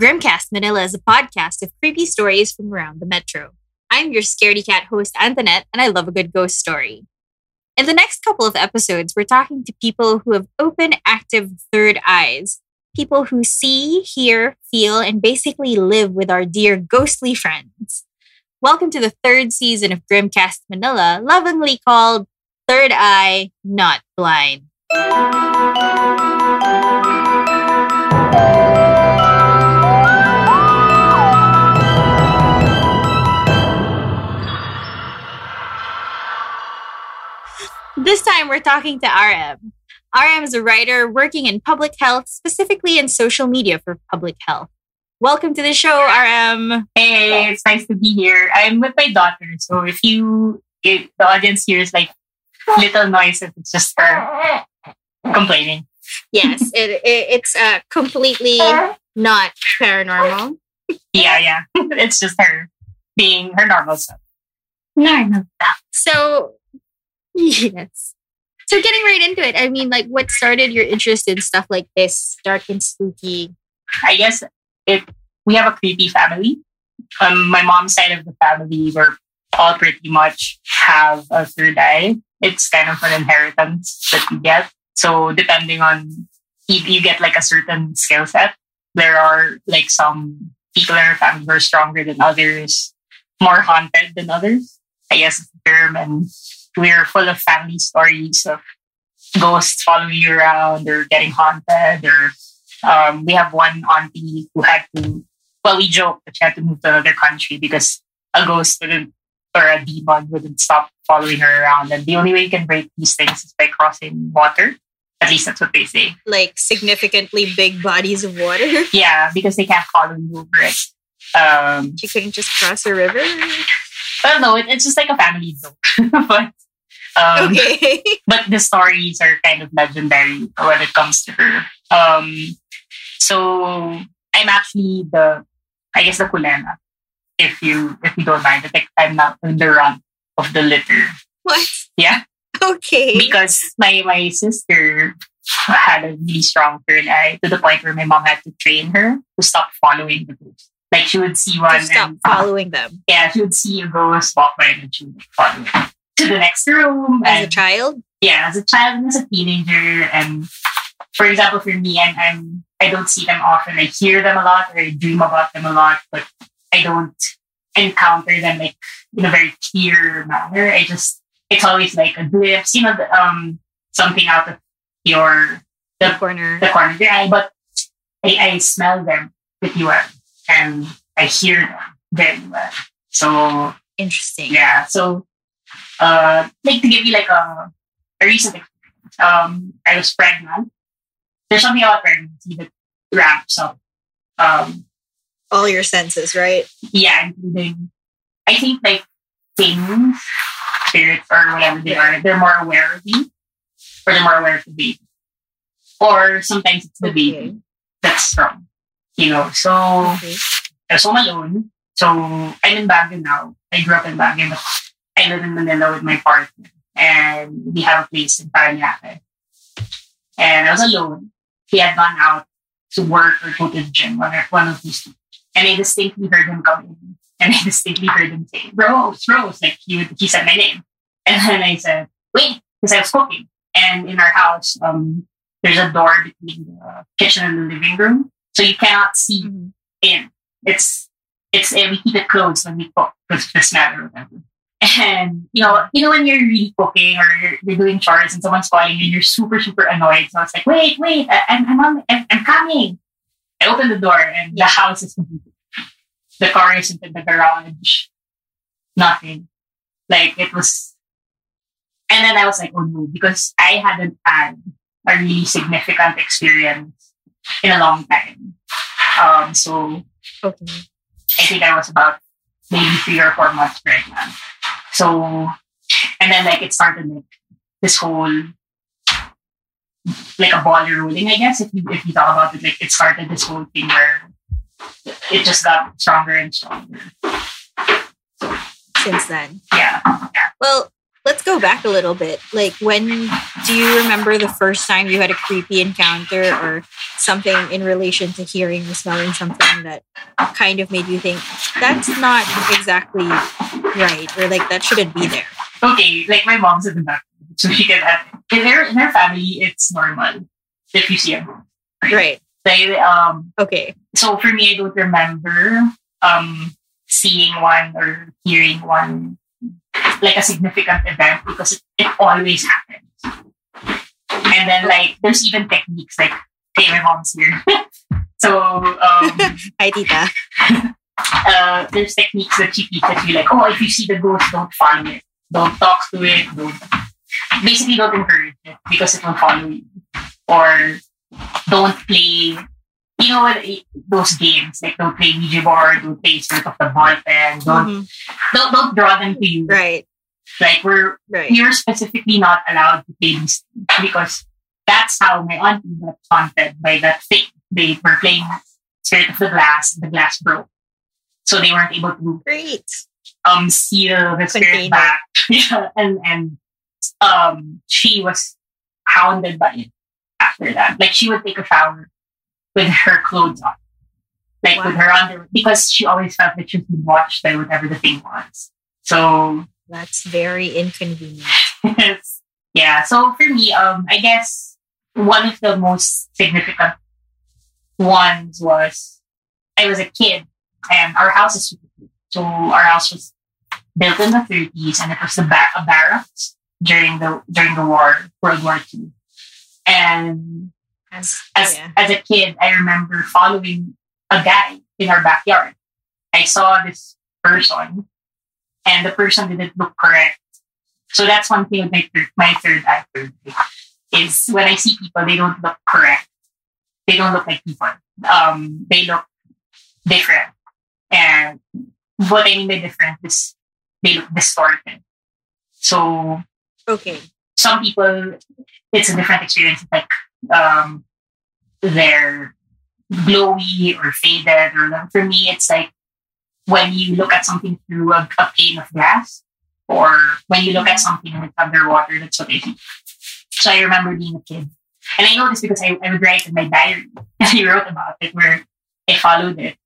Grimcast Manila is a podcast of creepy stories from around the metro. I'm your scaredy cat host, Antoinette, and I love a good ghost story. In the next couple of episodes, we're talking to people who have open, active third eyes, people who see, hear, feel, and basically live with our dear ghostly friends. Welcome to the third season of Grimcast Manila, lovingly called Third Eye, Not Blind. This time we're talking to RM. RM is a writer working in public health, specifically in social media for public health. Welcome to the show, RM. Hey, it's nice to be here. I'm with my daughter, so if you, if the audience hears like little noises, it's just her complaining. Yes, it, it it's uh, completely not paranormal. Yeah, yeah. It's just her being her normal self. Normal self. So, yes. So, getting right into it, I mean, like, what started your interest in stuff like this, dark and spooky? I guess it. We have a creepy family. Um, my mom's side of the family, we're all pretty much have a third eye. It's kind of an inheritance that you get. So depending on you, you get like a certain skill set. There are like some people in our family who are stronger than others, more haunted than others. I guess the term. And we're full of family stories of ghosts following you around or getting haunted or um, we have one auntie who had to well we joke that she had to move to another country because a ghost wouldn't or a demon wouldn't stop following her around and the only way you can break these things is by crossing water at least that's what they say Like, significantly big bodies of water? yeah because they can't follow you over it um She couldn't just cross a river? Well no it, it's just like a family joke but um Okay. but the stories are kind of legendary when it comes to her. Um, so I'm actually the, I guess the kulena, if you if you don't mind. Like I'm not in the run of the litter. what? Yeah, Okay. because my my sister had a really strong third eye to the point where my mom had to train her to stop following the ghost. Like she would see one to stop and following them. yeah, she would see a ghost walk by and she would follow it to the next room. As a child? yeah, as a child and as a teenager, and for example, for me, I'm, I'm I don't see them often. I hear them a lot, or I dream about them a lot, but I don't encounter them like in a very clear manner. I just it's always like a glimpse, you know, the, um, something out of your The the, corner. the corner of your eye, but I, I smell them pretty well, and I hear them very well. So Interesting. yeah. So, uh, like to give you like a, a recent experience. Um, I was pregnant. There's something about pregnancy that ramps up. Um, All your senses, right? yeah, including, I think like things, spirits or whatever they are, they're more aware of you, or they're more aware of the baby. Or sometimes it's the baby that's strong, you know. So Okay. I was alone. So I'm in Baguio now. I grew up in Baguio, but I live in Manila with my partner. And we have a place in Paranaque. And I was alone. He had gone out to work or go to the gym, one, one of these two. And I distinctly heard him come in. And I distinctly heard him say, Rose, Rose. Like he, would, he said my name. And then I said, wait, because I was cooking. And in our house, um, there's a door between the kitchen and the living room. So you cannot see Mhm. in. It's it's uh, we keep it closed when we cook because of the smell or whatever. And you know, you know when you're really cooking or you're, you're doing chores and someone's calling you and you're super super annoyed. So it's like, wait, wait, I, I'm I'm, on, I'm I'm coming. I open the door and the house is completely. The car isn't in the garage. Nothing. Like it was. And then I was like, oh no, because I hadn't had a really significant experience in a long time. Um, so Okay. I think I was about maybe three or four months pregnant. So, and then like it started like this whole like a ball rolling, I guess. If you if you talk about it, like it started this whole thing where it just got stronger and stronger. Since then. Yeah, Well, let's go back a little bit. Like, when do you remember the first time you had a creepy encounter or something in relation to hearing or smelling something that kind of made you think that's not exactly right or like that shouldn't be there? Okay, like my mom's in the back, so she can have in her in her family it's normal if you see a ghost. Right. They um Okay. so for me I don't remember um seeing one or hearing one like a significant event because it, it always happens. And then like there's even techniques like hey my mom's here. so um Hi, Tita. uh, there's techniques that she teaches you, like, oh, if you see the ghost, don't follow it. Don't talk to it. Don't basically don't encourage it because it will follow you. Or don't play, you know what? Those games like don't play Ouija board, don't play Spirit of the Ball Pen, don't Mhm. don't don't draw them to you. Right. Like we're Right. you're specifically not allowed to play these because that's how my auntie got haunted by that thing. They were playing Spirit of the Glass, the glass broke. So they weren't able to Great. um seal the spirit back. Yeah. And and um she was hounded by it after that. Like she would take a shower with her clothes on. Like with her under because she always felt that she was being watched by whatever the thing was. So That's very inconvenient. Yes. yeah. So for me, um, I guess one of the most significant ones was I was a kid and our house is super cute. So our house was built in the 30s and it was a, bar- a barracks during the during the war, World War II. And As, as yeah. as a kid, I remember following a guy in our backyard. I saw this person, and the person didn't look correct. So that's one thing with my third, my third eye is when I see people, they don't look correct. They don't look like people. Um, they look different, and what I mean by different is they look distorted. So Okay. some people it's a different experience like um they're glowy or faded or for me it's like when you look at something through a, a pane of glass or when you look at something underwater that's what I see so I remember being a kid and I know this because I, I would write in my diary and I wrote about it where I followed it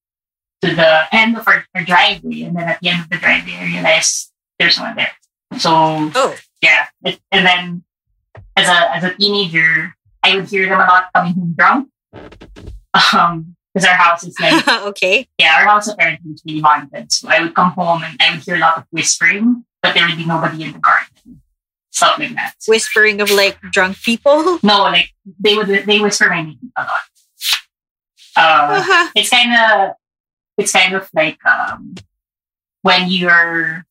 to the end of our, our driveway and then at the end of the driveway I realized there's someone there so Oh. yeah. It, and then as a as a teenager, I would hear them a lot coming home drunk. Um, because our house is like okay. yeah, our house apparently is really haunted. So I would come home and I would hear a lot of whispering, but there would be nobody in the garden. Stuff like that. Whispering of like drunk people. No, like they would they whisper my name a lot. Uh, Uh-huh. it's kind of it's kind of like um, when you're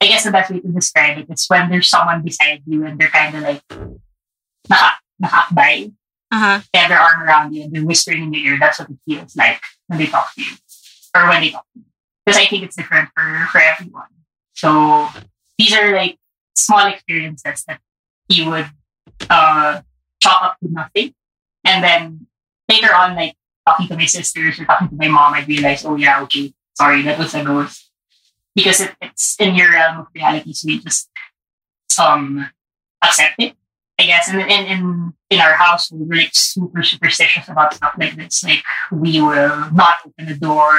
I guess the best way to describe it is when there's someone beside you and they're kind of like nakakbay. Uh-huh. They have their arm around you and they're whispering in your ear. That's what it feels like when they talk to you. Or when they talk to you. Because I think it's different for, for everyone. So these are like small experiences that you would uh, chalk up to nothing. And then later on, like talking to my sisters or talking to my mom, I realized, oh yeah, okay, sorry, that was a ghost. Because it, it's in your realm of reality, so you just um accept it, I guess. And in in in our house, we were like super superstitious about stuff like this. Like we will not open the door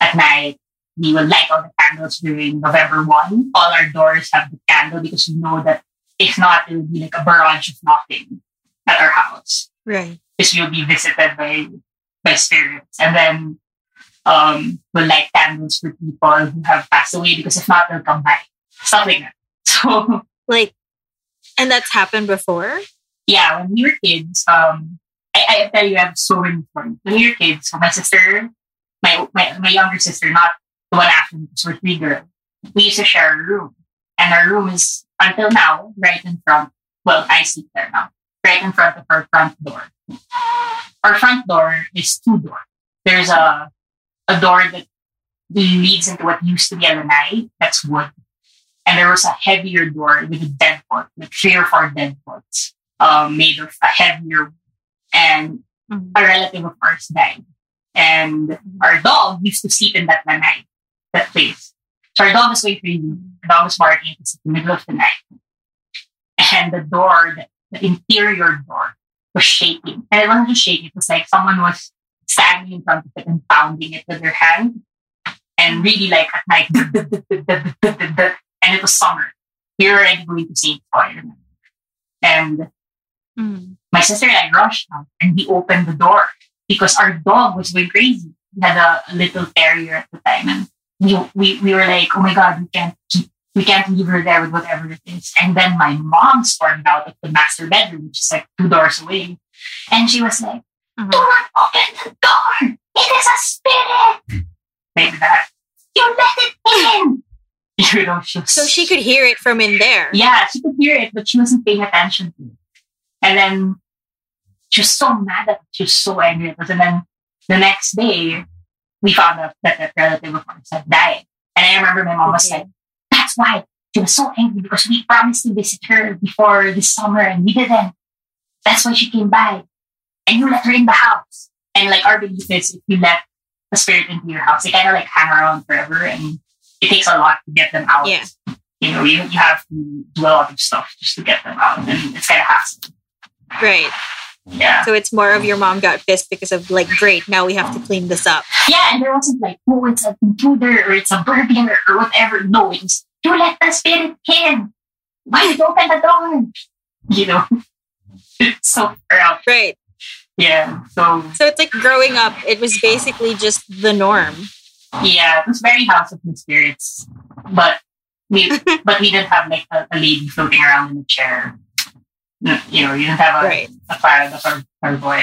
at night. We will light all the candles during November one. All our doors have the candle because we know that if not, it will be like a barrage of nothing at our house Right. because you'll be visited by by spirits, and then um, we'll light candles for people who have passed away because if not, they'll come back. Stuff like that. So Like and that's happened before? yeah, when we were kids, um, I, I tell you, I have so many stories. When we were kids, my sister, my, my my younger sister, not the one after me, we're three girls, we used to share a room, and our room is until now right in front. Well, I sleep there now, right in front of our front door. Our front door is two doors. There's a a door that leads into what used to be a lanai, that's wood. And there was a heavier door with a deadbolt, like three or four deadbolts, um, made of a heavier wood. And Mhm. a relative of ours died. And our dog used to sleep in that lanai, that place. So our dog was crazy. The dog was barking. In the middle of the night. And the door, the, the interior door, was shaking. And it wasn't just shaking, it was like someone was standing in front of it and pounding it with their hand. And really like at night, and it was summer. We were already going to St. Paul. And Mm. my sister and I rushed out and we opened the door because our dog was going crazy. We had a, a little terrier at the time and we, we, we were like, oh my God, we can't keep, we can't leave her there with whatever it is. And then my mom stormed out of the master bedroom, which is like two doors away. And she was like, Mhm. do not open the door. It is a spirit. Like that. You let it in. You know, she was So she could hear it from in there. yeah, she could hear it, but she wasn't paying attention to it. And then she was so mad at it. She was so angry at us. And then the next day, we found out that that relative of ours had died. And I remember my mom was like, that's why she was so angry because we promised to visit her before this summer and we didn't. That's why she came by. And you let her in the house. And like our belief is if you let a spirit into your house, they kind of like hang around forever and it takes a lot to get them out Yeah. you know, you, you have to do a lot of stuff just to get them out, and it's kind of hassle. Right. Yeah, So it's more of your mom got pissed because of like, great, now we have to clean this up. yeah, and there wasn't like, oh, it's a intruder or it's a burglar or whatever. No, it was you let the spirit in. Why you open the door? You know, so. Right. Yeah, so So it's like growing up, it was basically just the norm. Yeah, it was very House of the Spirits, but we but we didn't have like a, a lady floating around in a chair. You know, you didn't have a Right. a cloud of our, our boy.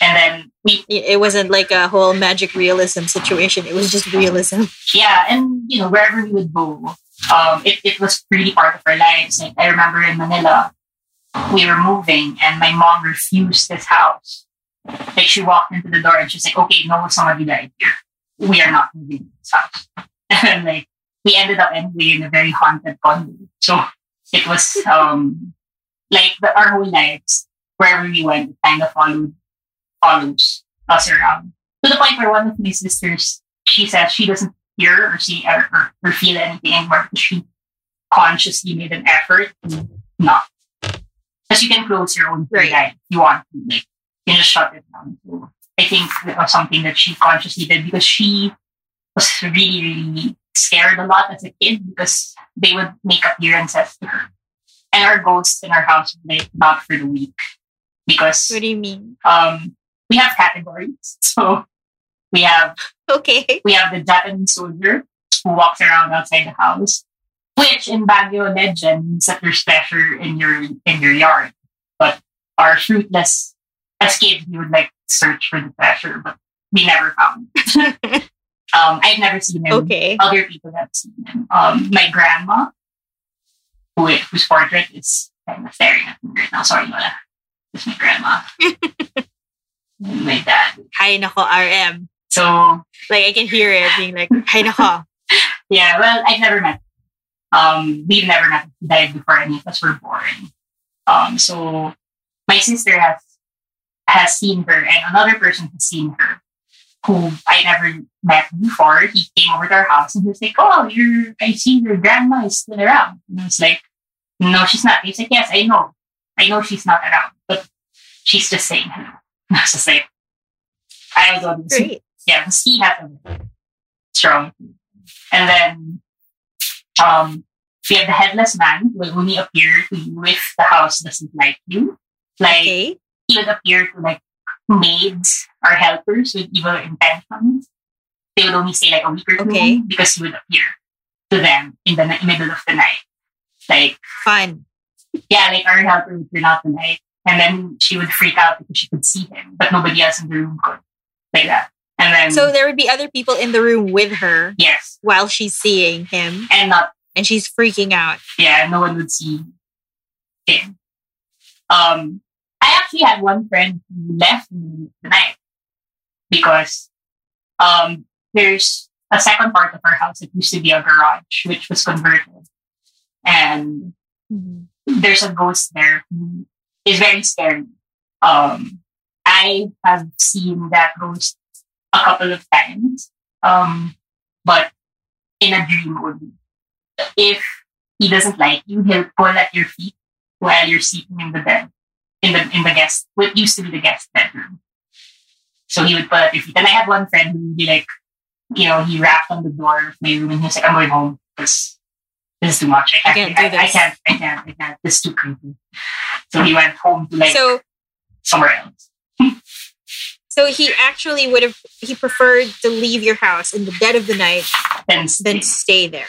And then we It wasn't like a whole magic realism situation. It was just realism. yeah, and you know, wherever we would go, um, it, it was really part of our lives. Like I remember in Manila, we were moving and my mom refused this house. Like she walked into the door and she's like, Okay, no, somebody died here. We are not moving house. And like we ended up anyway in a very haunted condo. So it was um like the, our whole lives, wherever we went, kind of followed follows us around. To the point where one of my sisters, she says she doesn't hear or see or, or, or feel anything anymore because she consciously made an effort to not. Because you can close your own Right. eye if you want to. Like, you just shut it down. So I think that was something that she consciously did because she was really, really scared a lot as a kid because they would make appearances to her. And our ghosts in our house were like not for the weak. Because What do you mean? um, we have categories. So we have Okay. we have the Japanese soldier who walks around outside the house, which in Baguio legend means that there's treasure in your in your yard. But our fruitless as kids, we would like search for the treasure, but we never found. um, I've never seen him. Okay. Other people have seen him. Um, my grandma, who whose portrait is kind of staring at me right now. Sorry, Lola. It's my grandma. My dad. Hi nako RM. So Like I can hear it being like, hi nako. Yeah, well, I've never met. Um, we've never met. He died before any of us were born. Um, so my sister has has seen her, and another person has seen her, who I never met before. He came over to our house and he was like, "Oh, your I see your grandma is still around." And I was like, "No, she's not." He's like, "Yes, I know. I know she's not around, but she's just saying hello." And I was just like, "I don't know." Great. yeah, because he has a strong. And then um, we have the headless man who will only appear to you if the house doesn't like you. Like Okay. He would appear to like maids or helpers with evil intentions. They would only stay like a week or two Okay. because he would appear to them in the ni- middle of the night. Like Fun. yeah, like our helper would turn out the light, and then she would freak out because she could see him, but nobody else in the room could. Like that. And then So there would be other people in the room with her yes, while she's seeing him and not and she's freaking out. yeah, no one would see him. Um, I actually had one friend who left me the night because um, there's a second part of our house that used to be a garage, which was converted, and there's a ghost there who is very scary. Um, I have seen that ghost a couple of times, um, but in a dream only. If he doesn't like you, he'll pull at your feet while you're sleeping in the bed, in the in the guest, what used to be the guest bedroom. So he would put feet. And I had one friend who would be like, you know, he rapped on the door of my room and he was like, I'm going home because this is too much. I can't, I, I, I, can't, I can't, I can't. This is too creepy. So he went home to like So somewhere else. so he actually would have he preferred to leave your house in the dead of the night Then than stay there.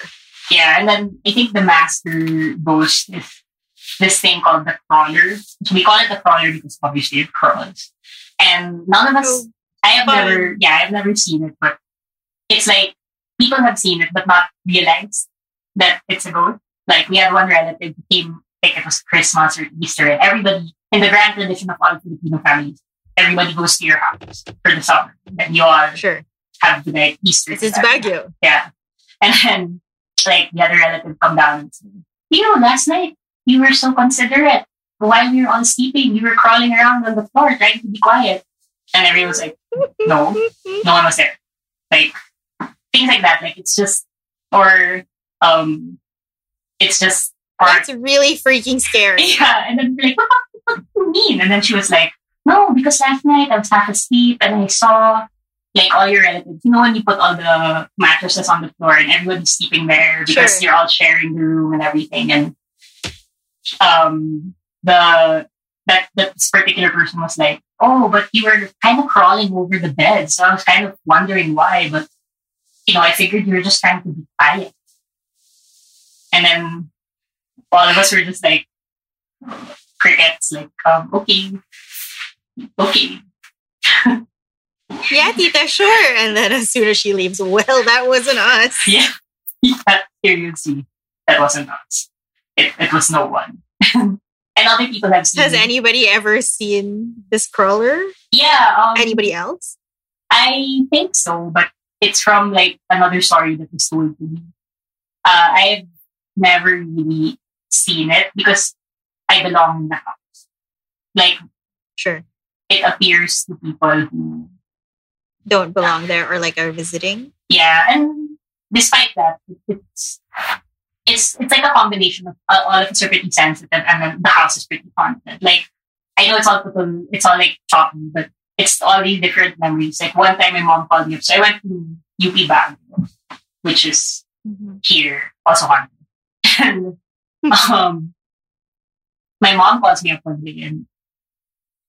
Yeah, and then I think the master goes with this thing called the crawler. So we call it the crawler because obviously it crawls. And none of us, So I have fun. never, yeah, I've never seen it, but it's like people have seen it but not realized that it's a ghost. Like we had one relative who came, like it was Christmas or Easter, and everybody in the grand tradition of all Filipino families, everybody goes to your house for the summer, and you all sure. have the like Easter. This is together. Baguio. Yeah. And then, like, the other relative come down and say, you know, last night you were so considerate. While we were all sleeping, you were crawling around on the floor trying to be quiet. And everyone was like, no, no one was there. Like, things like that. Like, it's just, or, um, it's just, or, That's really freaking scary. yeah. And then like, what, what, what do you mean? And then she was like, no, because last night I was half asleep and I saw like all your relatives. You know when you put all the mattresses on the floor and everybody's sleeping there because Sure. you're all sharing the room and everything. And um the that that this particular person was like, Oh, but you were kind of crawling over the bed. So I was kind of wondering why, but you know, I figured you were just trying to be quiet. And then all of us were just like crickets, like, um, okay, okay. Yeah, Tita, sure. And then as soon as she leaves, well, that wasn't us. Yeah, yeah, here you see, that wasn't us. It, it was no one. and other people have seen. Has anybody ever seen this crawler? Yeah, um, Anybody else? I think so, but it's from like another story that was told to me. Uh, I've never really seen it because I belong in the house. Like Sure. it appears to people who, Don't belong there or like are visiting. yeah, and despite that, it's it's it's like a combination of uh, all of us are pretty sensitive, and then the house is pretty haunted. Like I know it's all total, it's all like choppy, but it's all these different memories. Like one time, my mom called me up, so I went to UP Baguio, which is here, also haunted. and um, my mom calls me up one day, and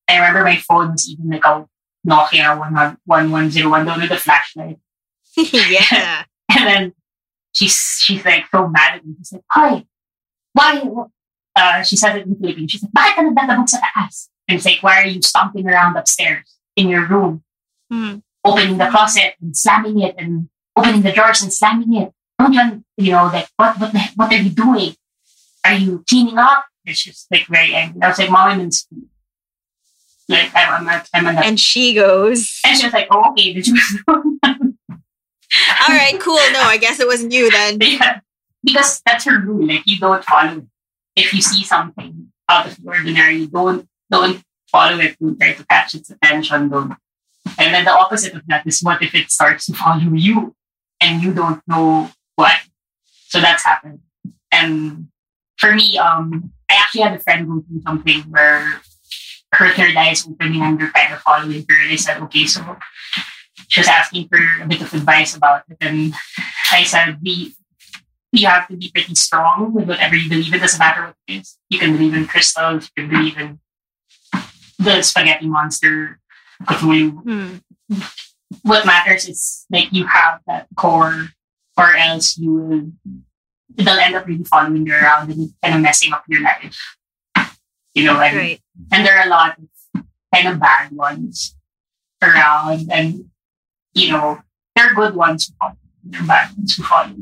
I remember my phone was even like a Nokia 1101 with the flashlight. yeah. And then she's she's like so mad at me. She's like, Hi, why? Uh, she says it in Philippine. She's like, Bakit ka nagdadabog sa taas? And it's like, why are you stomping around upstairs in your room, Hmm. opening the closet and slamming it and opening the drawers and slamming it? Don't you, you know, like, what, what, the, what are you doing? Are you cleaning up? It's just like very angry. I was like, Mom, I'm in school. Like, I'm, I'm, I'm. And she goes, And she was like, oh, okay, did you? All right, cool. No, I guess it wasn't you then. Because that's her rule. Like you don't follow it. If you see something out of the ordinary, don't don't follow it. Don't try to catch its attention. Don't. And then the opposite of that is what if it starts to follow you and you don't know why? So that's happened. And for me, um, I actually had a friend go through something where her third eye is opening and they're kind of following her. And I said, okay, so she was asking for a bit of advice about it. And I said, be you have to be pretty strong with whatever you believe in. Doesn't matter what it is. You can believe in crystals. You can believe in the spaghetti monster, Cthulhu. Hmm. What matters is like you have that core, or else you will. They'll end up really following you around and kind of messing up your life. You know, and Right. and there are a lot of kind of bad ones around, and you know there are good ones who follow. are bad ones who follow.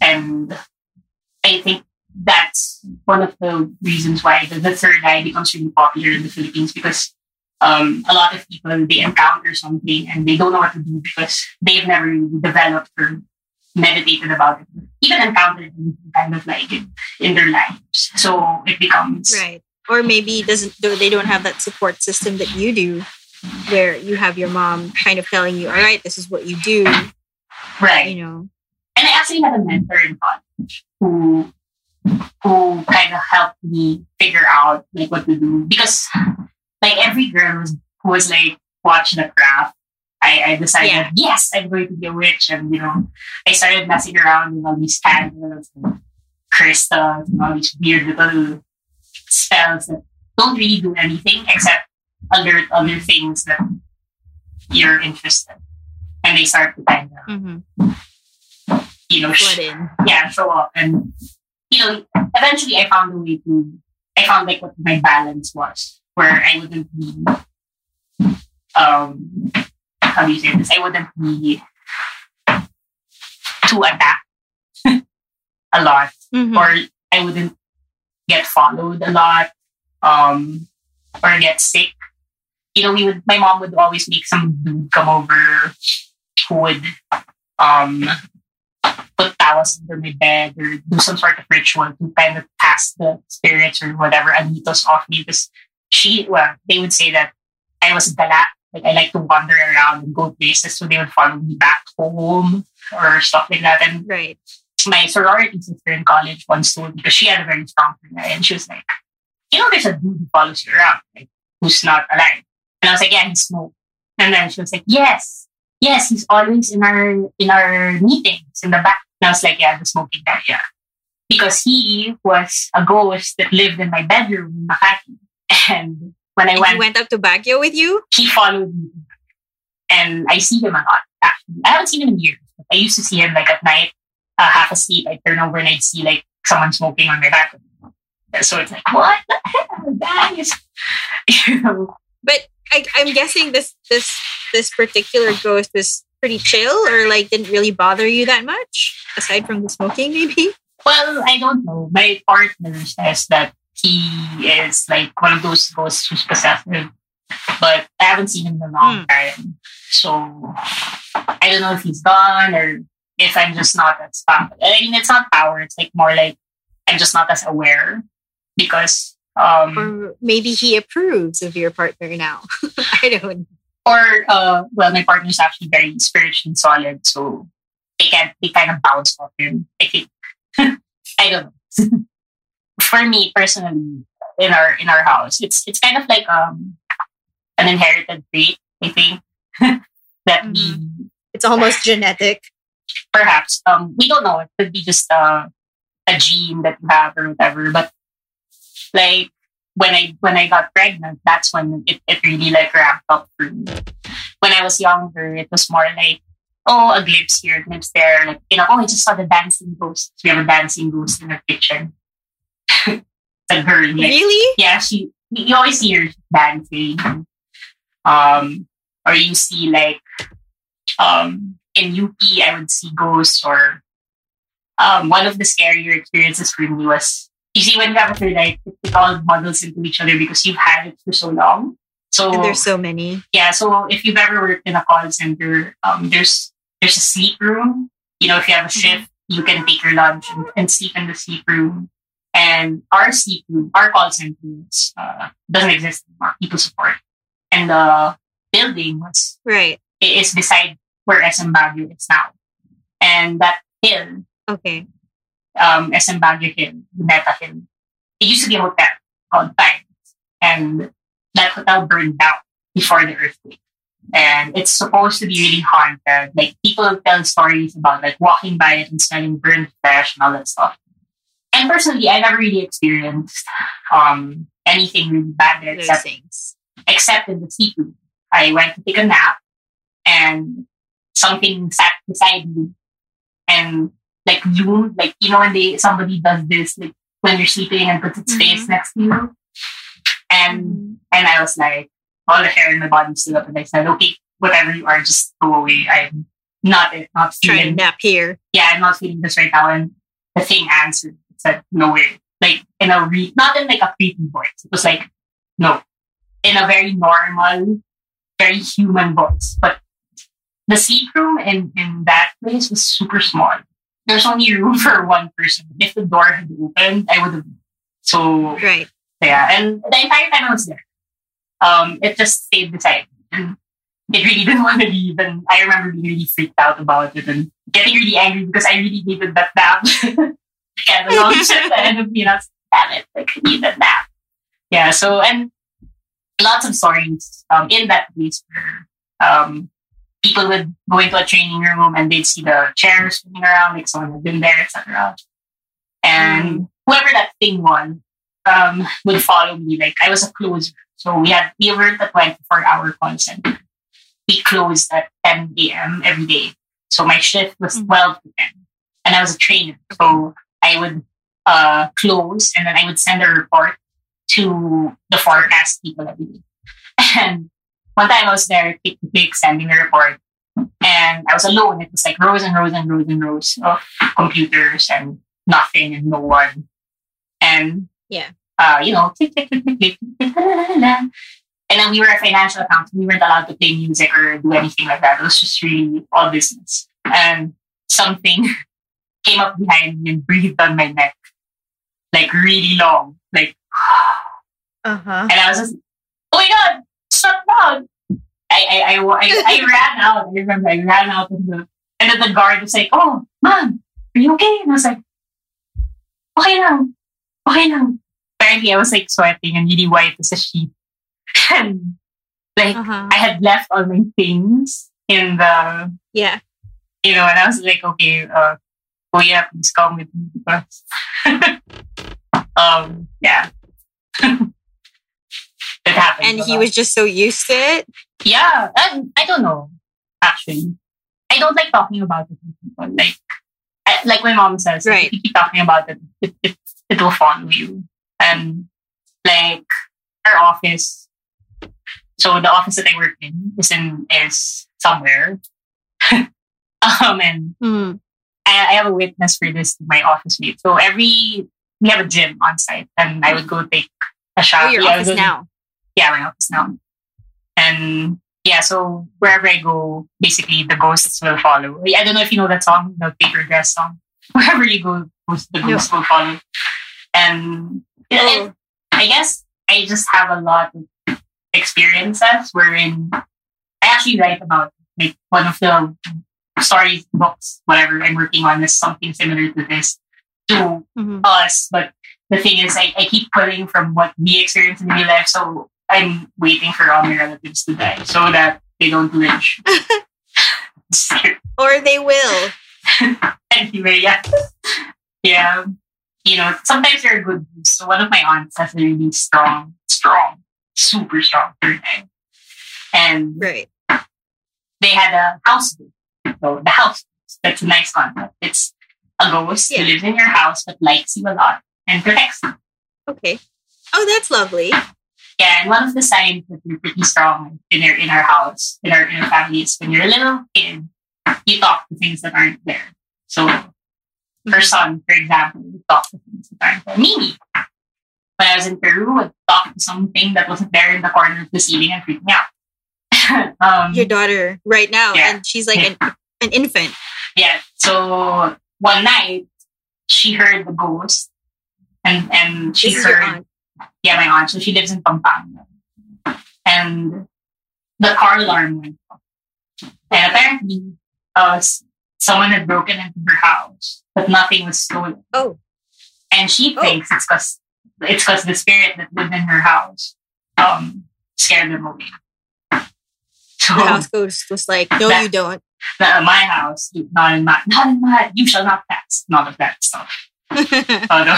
And I think that's one of the reasons why the, the third eye becomes really popular in the Philippines because um, a lot of people they encounter something and they don't know what to do because they've never really developed or meditated about it, even encountered anything kind of like it in their lives. So it becomes Right. Or maybe doesn't they don't have that support system that you do where you have your mom kind of telling you, all right, this is what you do, right. you know. And I actually had a mentor in college who who kind of helped me figure out like what to do because like every girl was, who was like watching the craft I, I decided Yeah. yes I'm going to be a witch and you know I started messing around with all these candles and crystals and all these weird little spells that don't really do anything except alert other things that you're interested and they start to kind of Mm-hmm. you know in. yeah, show up. And, you know, eventually I found a way to, I found like what my balance was, where I wouldn't be, um, how do you say this? I wouldn't be too attacked a lot, Mhm. or I wouldn't get followed a lot, um, or get sick. You know, we would, my mom would always make some dude come over who would, um, put towels under my bed or do some sort of ritual to kind of pass the spirits or whatever anitos off me because she well they would say that I was gala like I like to wander around and go places so they would follow me back home or stuff like that. And Right. my sorority sister in college once told me because she had a very strong prayer and she was like you know there's a dude who follows you around like who's not alive and I was like yeah he smoked and then she was like yes yes he's always in our in our meetings in the back and I was like, yeah, the smoking guy, yeah. Because he was a ghost that lived in my bedroom in Makati. And when I And went, he went up to Baguio with you? he followed me. And I see him a lot, actually. I haven't seen him in years. I used to see him like at night, uh, half asleep. I'd turn over and I'd see like someone smoking on my back. So it's like, what the hell, guys? You know, But I, I'm guessing this this this particular ghost was pretty chill or like didn't really bother you that much aside from the smoking maybe Well, I don't know. My partner says that he is like one of those ghosts who's possessive, but I haven't seen him in a long Hmm. time. So I don't know if he's gone or if I'm just not as. I mean, it's not power. It's like more like I'm just not as aware because um or maybe he approves of your partner now i don't or uh well my partner's actually very spiritually solid, so they can they kind of bounce off him. I think I don't know. For me personally, in our in our house, it's it's kind of like um an inherited trait, I think. that we it's almost genetic perhaps um we don't know, it could be just uh, a gene that you have or whatever, but like when I when I got pregnant, that's when it, it really like ramped up for me. When I was younger, it was more like, oh, a glimpse here, a glimpse there. Like, you know, oh, I just saw the dancing ghost. We have a dancing ghost in our kitchen. a girl, like, really yeah, she you always see her dancing. Um, or you see like um in UP I would see ghosts or um one of the scarier experiences for me was you see when you have a third eye, it, all models into each other because you've had it for so long. So and there's so many yeah, so if you've ever worked in a call center, um, there's there's a sleep room. You know, if you have a shift, you can take your lunch and, and sleep in the sleep room. And our sleep room, our call center is, uh, doesn't exist anymore. People support, and the building was right it is beside where SM Baguio is now, and that hill, okay um, SM Baguio Hill, Luneta Hill, it used to be a hotel called Pines, and that hotel burned down before the earthquake. And it's supposed to be really haunted. Like people tell stories about like walking by it and smelling burnt flesh and all that stuff. And personally, I never really experienced um, anything really bad there except things except in the sleep. I went to take a nap and something sat beside me and like zoomed, like you know when they somebody does this like when you're sleeping and puts its face Mhm. next to you. And and I was like, all the hair in my body stood up and I said, Okay, whatever you are, just go away. I'm not not trying to feeling nap here yeah, I'm not feeling this right now. And the thing answered, it said, no way. Like, in a re- not in like a creepy voice. It was like, no. In a very normal, very human voice. But the sleep room in, in that place was super small. There's only room for one person. If the door had opened, I would have. So, right yeah. And the entire time I was there, um, it just stayed beside me. And it really didn't want to leave. And I remember being really freaked out about it and getting really angry because I really needed that nap. yeah, the long shift ended up being like, damn it, like, I need that nap. Yeah, so, and lots of stories um, in that place um, people would go into a training room and they'd see the chairs moving around, like someone had been there, etc. And mm. whoever that thing was um, would follow me. Like I was a closer. So we had we were at a 24 hour call center. We closed at 10 a.m. every day. So my shift was mm-hmm. 12 to 10. And I was a trainer. So I would uh, close and then I would send a report to the forecast people every day. And one time I was there, click to sending a report. And I was alone. It was like rows and rows and rows and rows of computers and nothing and no one. And yeah, uh, you know, click, click, click, click, click, click, and then we were a financial accountant. We weren't allowed to play music or do anything like that. It was just really all business. And something came up behind me and breathed on my neck, like really long, like. Uh-huh. And I was just, oh my god, shut down! I I, I, I, ran out. I remember I ran out of the, and then the guard was like, "Oh, mom, are you okay?" And I was like, "Okay now, okay now." Apparently, I was like sweating and really white as a sheet, and like uh-huh. I had left all my things in the yeah, you know, and I was like, "Okay, uh, oh yeah, please come with me because." um, yeah. It happened. And he was just so used to it. Yeah, and I don't know. Actually, I don't like talking about it with people. Like, I, like my mom says, right. if you keep talking about it, it, it, it will follow you. And like our office, so the office that I work in is in is somewhere. um, and mm. I, I have a witness for this my office mate. So every we have a gym on site, and I would go take a shower. Oh, your yeah, office now yeah, my office now. And yeah, so wherever I go, basically the ghosts will follow. I don't know if you know that song, the paper dress song. Wherever you go, the ghosts will follow. And oh. I guess I just have a lot of experiences wherein I actually write about like one of the stories, books, whatever I'm working on is something similar to this to mm-hmm. us. But the thing is, I, I keep pulling from what we experience in real life. So I'm waiting for all my relatives to die so that they don't lynch. or they will. anyway, yeah. Yeah. You know, sometimes they're good news. So one of my aunts has a really strong, strong, super strong third eye. And right. they had a house So the house that's a nice concept. It's a ghost yeah. who lives in your house but likes you a lot and protects you. Okay. Oh, that's lovely. Yeah, and one of the signs that you're pretty strong in our in our house, in our in our family is when you're a little kid, you talk to things that aren't there. So her son, for example, would talk to things that aren't there. Mimi. When I was in Peru, would talk to something that wasn't there in the corner of the ceiling and freak me out. um, Your daughter right now, yeah. and she's like an, an infant. Yeah. So one night she heard the ghost and and she heard yeah, my aunt. So she lives in Pampanga. And the car alarm went off. And apparently, uh, someone had broken into her house, but nothing was stolen. Oh. And she oh. thinks it's because it's because the spirit that lived in her house um, scared them away. So the house ghost was like, "No, that, you don't." Not my house, not in my, not in my. You shall not pass. None of that stuff. although,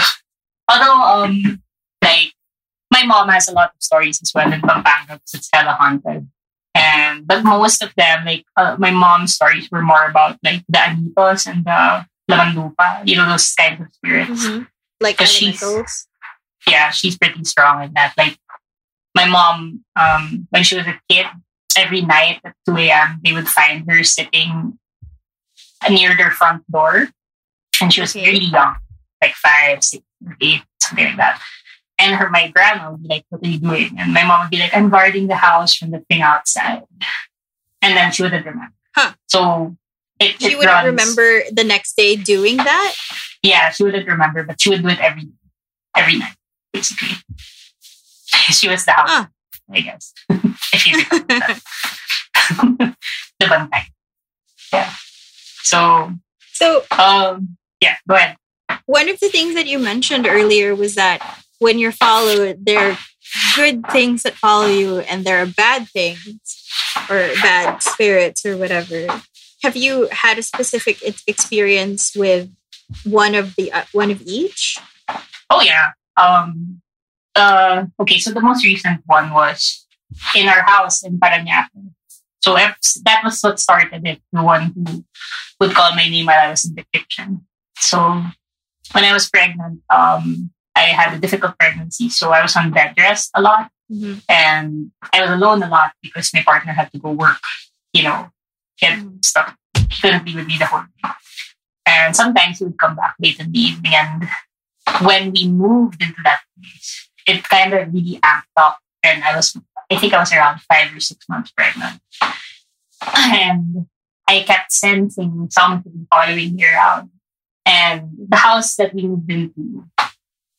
although, um, like my mom has a lot of stories as well in Pampanga because it's hella haunted. And but most of them, like uh, my mom's stories, were more about like the anitos and the lamanlupa, you know, those kinds of spirits. Mm-hmm. Like elementals. yeah, she's pretty strong in that. Like my mom, um, when she was a kid, every night at 2 a.m., they would find her sitting near their front door. And she was okay. really young, like five, six, eight, something like that. And her, my grandma would be like, What are you doing? And my mom would be like, I'm guarding the house from the thing outside. And then she wouldn't remember. Huh. So it, she it wouldn't runs. remember the next day doing that? Yeah, she wouldn't remember, but she would do it every every night, basically. she was the house, huh. I guess. if you bantay. Yeah. So, So um, yeah, go ahead. one of the things that you mentioned earlier was that when you're followed, there are good things that follow you and there are bad things or bad spirits or whatever. Have you had a specific experience with one of the uh, one of each? Oh yeah. Um. Uh. Okay. So the most recent one was in our house in Paranaque. So that was what started it. The one who would call my name while I was in the kitchen. So when I was pregnant, um, I had a difficult pregnancy, so I was on bed rest a lot, Mm-hmm. and I was alone a lot because my partner had to go work. You know, get Mhm. stuff. He couldn't be with me the whole day. And sometimes he would come back late in the evening. And when we moved into that place, it kind of really amped up. And I was, I think I was around five or six months pregnant. And I kept sensing something following me around. And the house that we moved into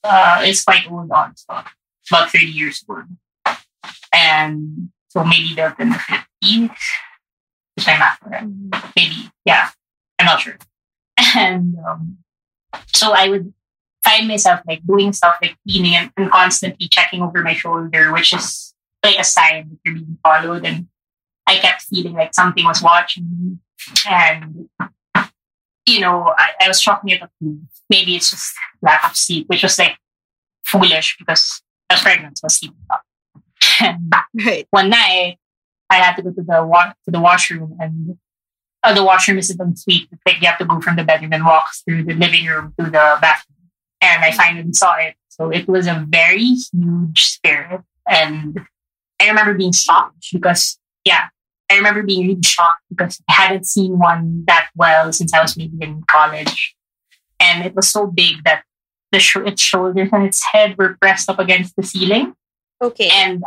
uh, is quite old also. It's about 30 years old. And so maybe built in the 50s. Is my math correct? Mm-hmm. maybe yeah i'm not sure and um, so i would find myself like doing stuff like cleaning and, and constantly checking over my shoulder which is like a sign that you're being followed and i kept feeling like something was watching me and you know i, I was up maybe it's just lack of sleep which was like foolish because i was pregnant so I was sleeping up Right. one night I had to go to the wa- to the washroom and uh, the washroom isn't en suite. It's like you have to go from the bedroom and walk through the living room to the bathroom. And I finally saw it. So it was a very huge spirit. And I remember being shocked because, yeah, I remember being really shocked because I hadn't seen one that well since I was maybe in college. And it was so big that the sh- its shoulders and its head were pressed up against the ceiling. Okay. And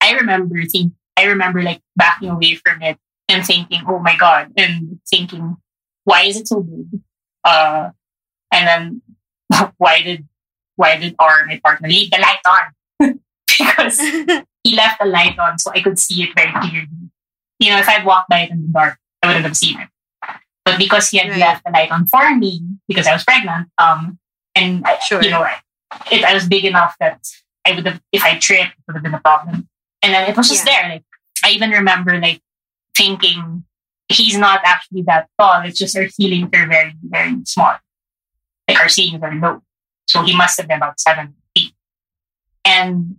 I remember think I remember like backing away from it and thinking, oh my god, and thinking, why is it so big? Uh, and then why did why did our my partner leave the light on? because he left the light on so I could see it very clearly. You know, if I'd walked by it in the dark, I wouldn't have seen it. But because he had Right. left the light on for me, because I was pregnant, um, and Sure. you know, I, it, I was big enough that I would have, if I tripped, it would have been a problem. And then it was just Yeah. there. Like I even remember like thinking he's not actually that tall. It's just our ceilings are very, very small. Like our ceilings are low. So he must have been about seven feet. And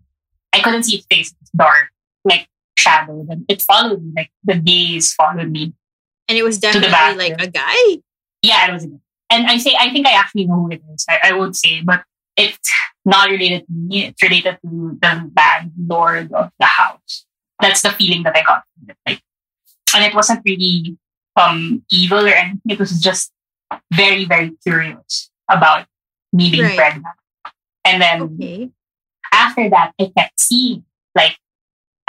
I couldn't see his face. It's dark, like shadowed. And it followed me. Like the gaze followed me. and it was definitely like a guy. Yeah, it was a good. And I say I think I actually know who it is. I, I would say, but it's not related to me. It's related to the landlord of the house. That's the feeling that I got from it. Like, and it wasn't really um evil or anything. It was just very, very curious about me being Right. pregnant. And then Okay. after that, I kept seeing like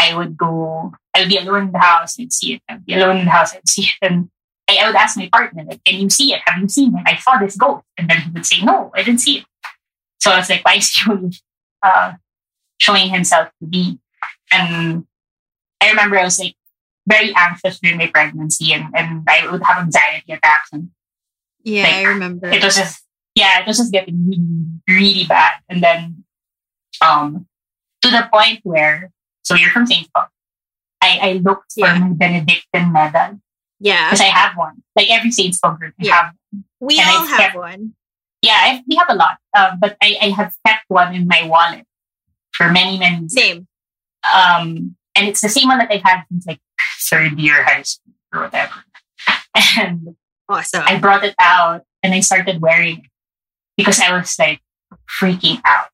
I would go, I would be alone in the house, I'd see it. I'd be alone in the house, I'd see it. And I, I would ask my partner, like, can you see it? Have you seen it? I saw this ghost. And then he would say, no, I didn't see it. So I was like, why is he uh, showing himself to me? And I remember I was like very anxious during my pregnancy and, and I would have anxiety attacks and Yeah, Like, I remember. it was just yeah, it was just getting really, really bad. And then um to the point where so you're from St. Paul. I, I looked for Yeah. my Benedictine medal yeah. because I have one. Like every St. Paul group, I Yeah. have. We and all I have kept- one. Yeah, I, we have a lot, um, but I, I have kept one in my wallet for many, many years. Same. Um, and it's the same one that I've had since like third year high school or whatever. And Awesome. I brought it out and I started wearing it because I was like freaking out.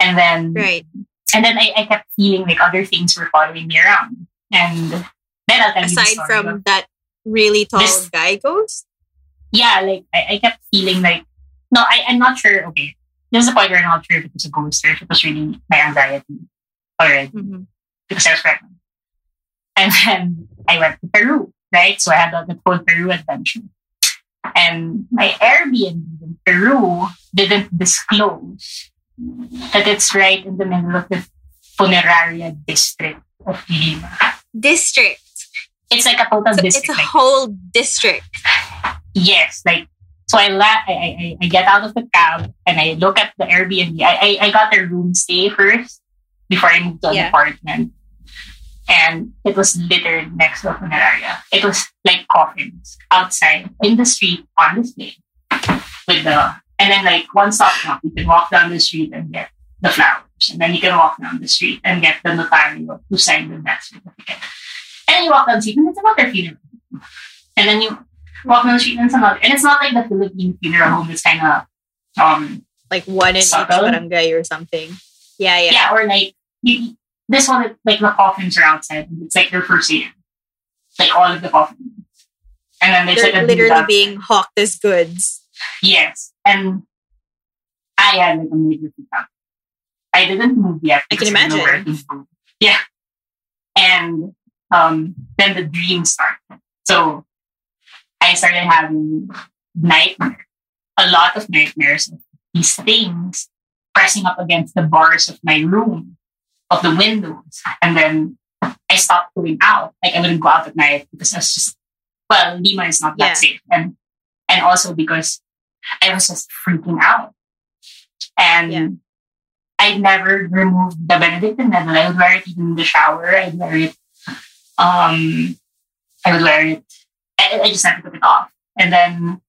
And then, right. And then I, I kept feeling like other things were following me around. And then I'll tell you Aside story from that really tall This- guy ghost. yeah, like I, I kept feeling like, no, I, I'm not sure. Okay. There's a point where I'm not sure if it was a ghost or if it was really my anxiety already Mhm. because I was pregnant. And then I went to Peru, right? So I had the whole Peru adventure. And my Airbnb in Peru didn't disclose that it's right in the middle of the funeraria district of Lima. District. It's like a total So district. it's a like, whole district. yes, like so I, la- I I I get out of the cab and I look at the Airbnb. I I, I got a room stay first before I moved to an Yeah. apartment, and it was littered next to the funeraria. It was like coffins outside in the street on display with the and then like one stop shop. You can walk down the street and get the flowers, and then you can walk down the street and get the notario who signed the death certificate. And then you walk down the street and it's another funeral. And then you walk down the street and it's another. And it's not like the Philippine funeral home. It's kind of um Like one in each barangay or something. Yeah, yeah. yeah, or like you, this one like the coffins are outside. It's like they're for sale. Like all of the coffins. And then there's They're like literally being hawked as goods. Yes. And I had like a major freak out. I didn't move yet. I can because didn't know where imagine. Yeah. And um, then the dream started. So I started having nightmares, a lot of nightmares of these things pressing up against the bars of my room, of the windows. And then I stopped going out. Like I wouldn't go out at night because I was just, well, Lima is not that safe. And and also because I was just freaking out. And Yeah. I never removed the Benedictine medal. I would wear it even in the shower. I'd wear it. Um, I would wear it. I, I just never took it off. And then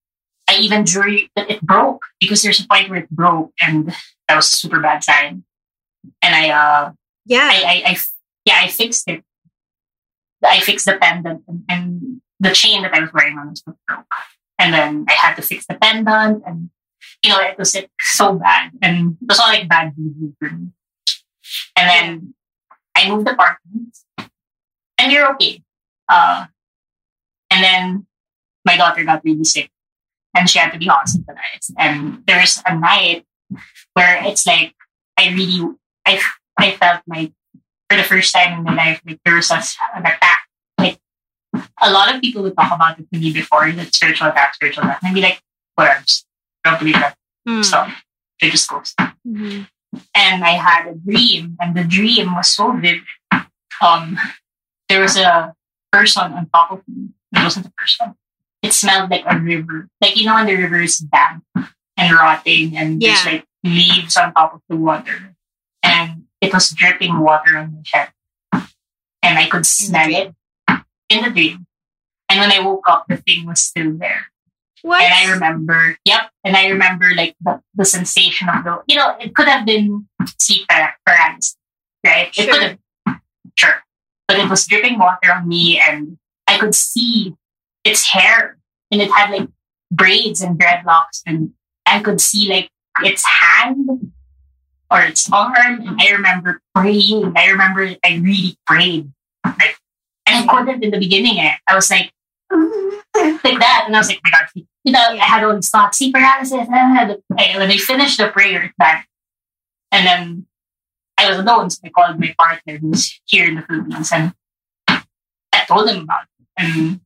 I even drew it, it broke because there's a point where it broke, and that was a super bad sign. And I, uh, Yeah. I, I, I, yeah, I fixed it. I fixed the pendant and, and the chain that I was wearing on was broke. And then I had to fix the pendant and, you know, it was like, so bad. And it was all like bad juju for me. And then I moved apartments and you're okay. Uh, and then my daughter got really sick and she had to be hospitalized. And there's a night where it's like, I really, I, I felt like for the first time in my life, like there was such an attack. A lot of people would talk about it to me before, that spiritual attack, spiritual attack. And I'd be like, whatever, just don't believe that Hmm. stuff. It just goes. Mhm. And I had a dream, and the dream was so vivid. Um, there was a person on top of me. It wasn't a person. It smelled like a river. Like you know when the river is damp and rotting and there's like leaves on top of the water. And it was dripping water on my head. And I could smell it in the dream. And when I woke up, the thing was still there. What? And I remember, yep. And I remember like the, the sensation of the, you know, it could have been sleep para- paralysis, right? It Sure. could have, sure. But it was dripping water on me and I could see its hair and it had like braids and dreadlocks and I could see like its hand or its arm. And I remember praying. I remember I really prayed. Like, I couldn't in the beginning. Eh. I was like, like that. And I was like, oh my God, you know, I had all these thoughts, sleep paralysis. I had, I, when I finished the prayer, it's bad. And then I was alone, so I called my partner who's here in the Philippines and I told him about it. And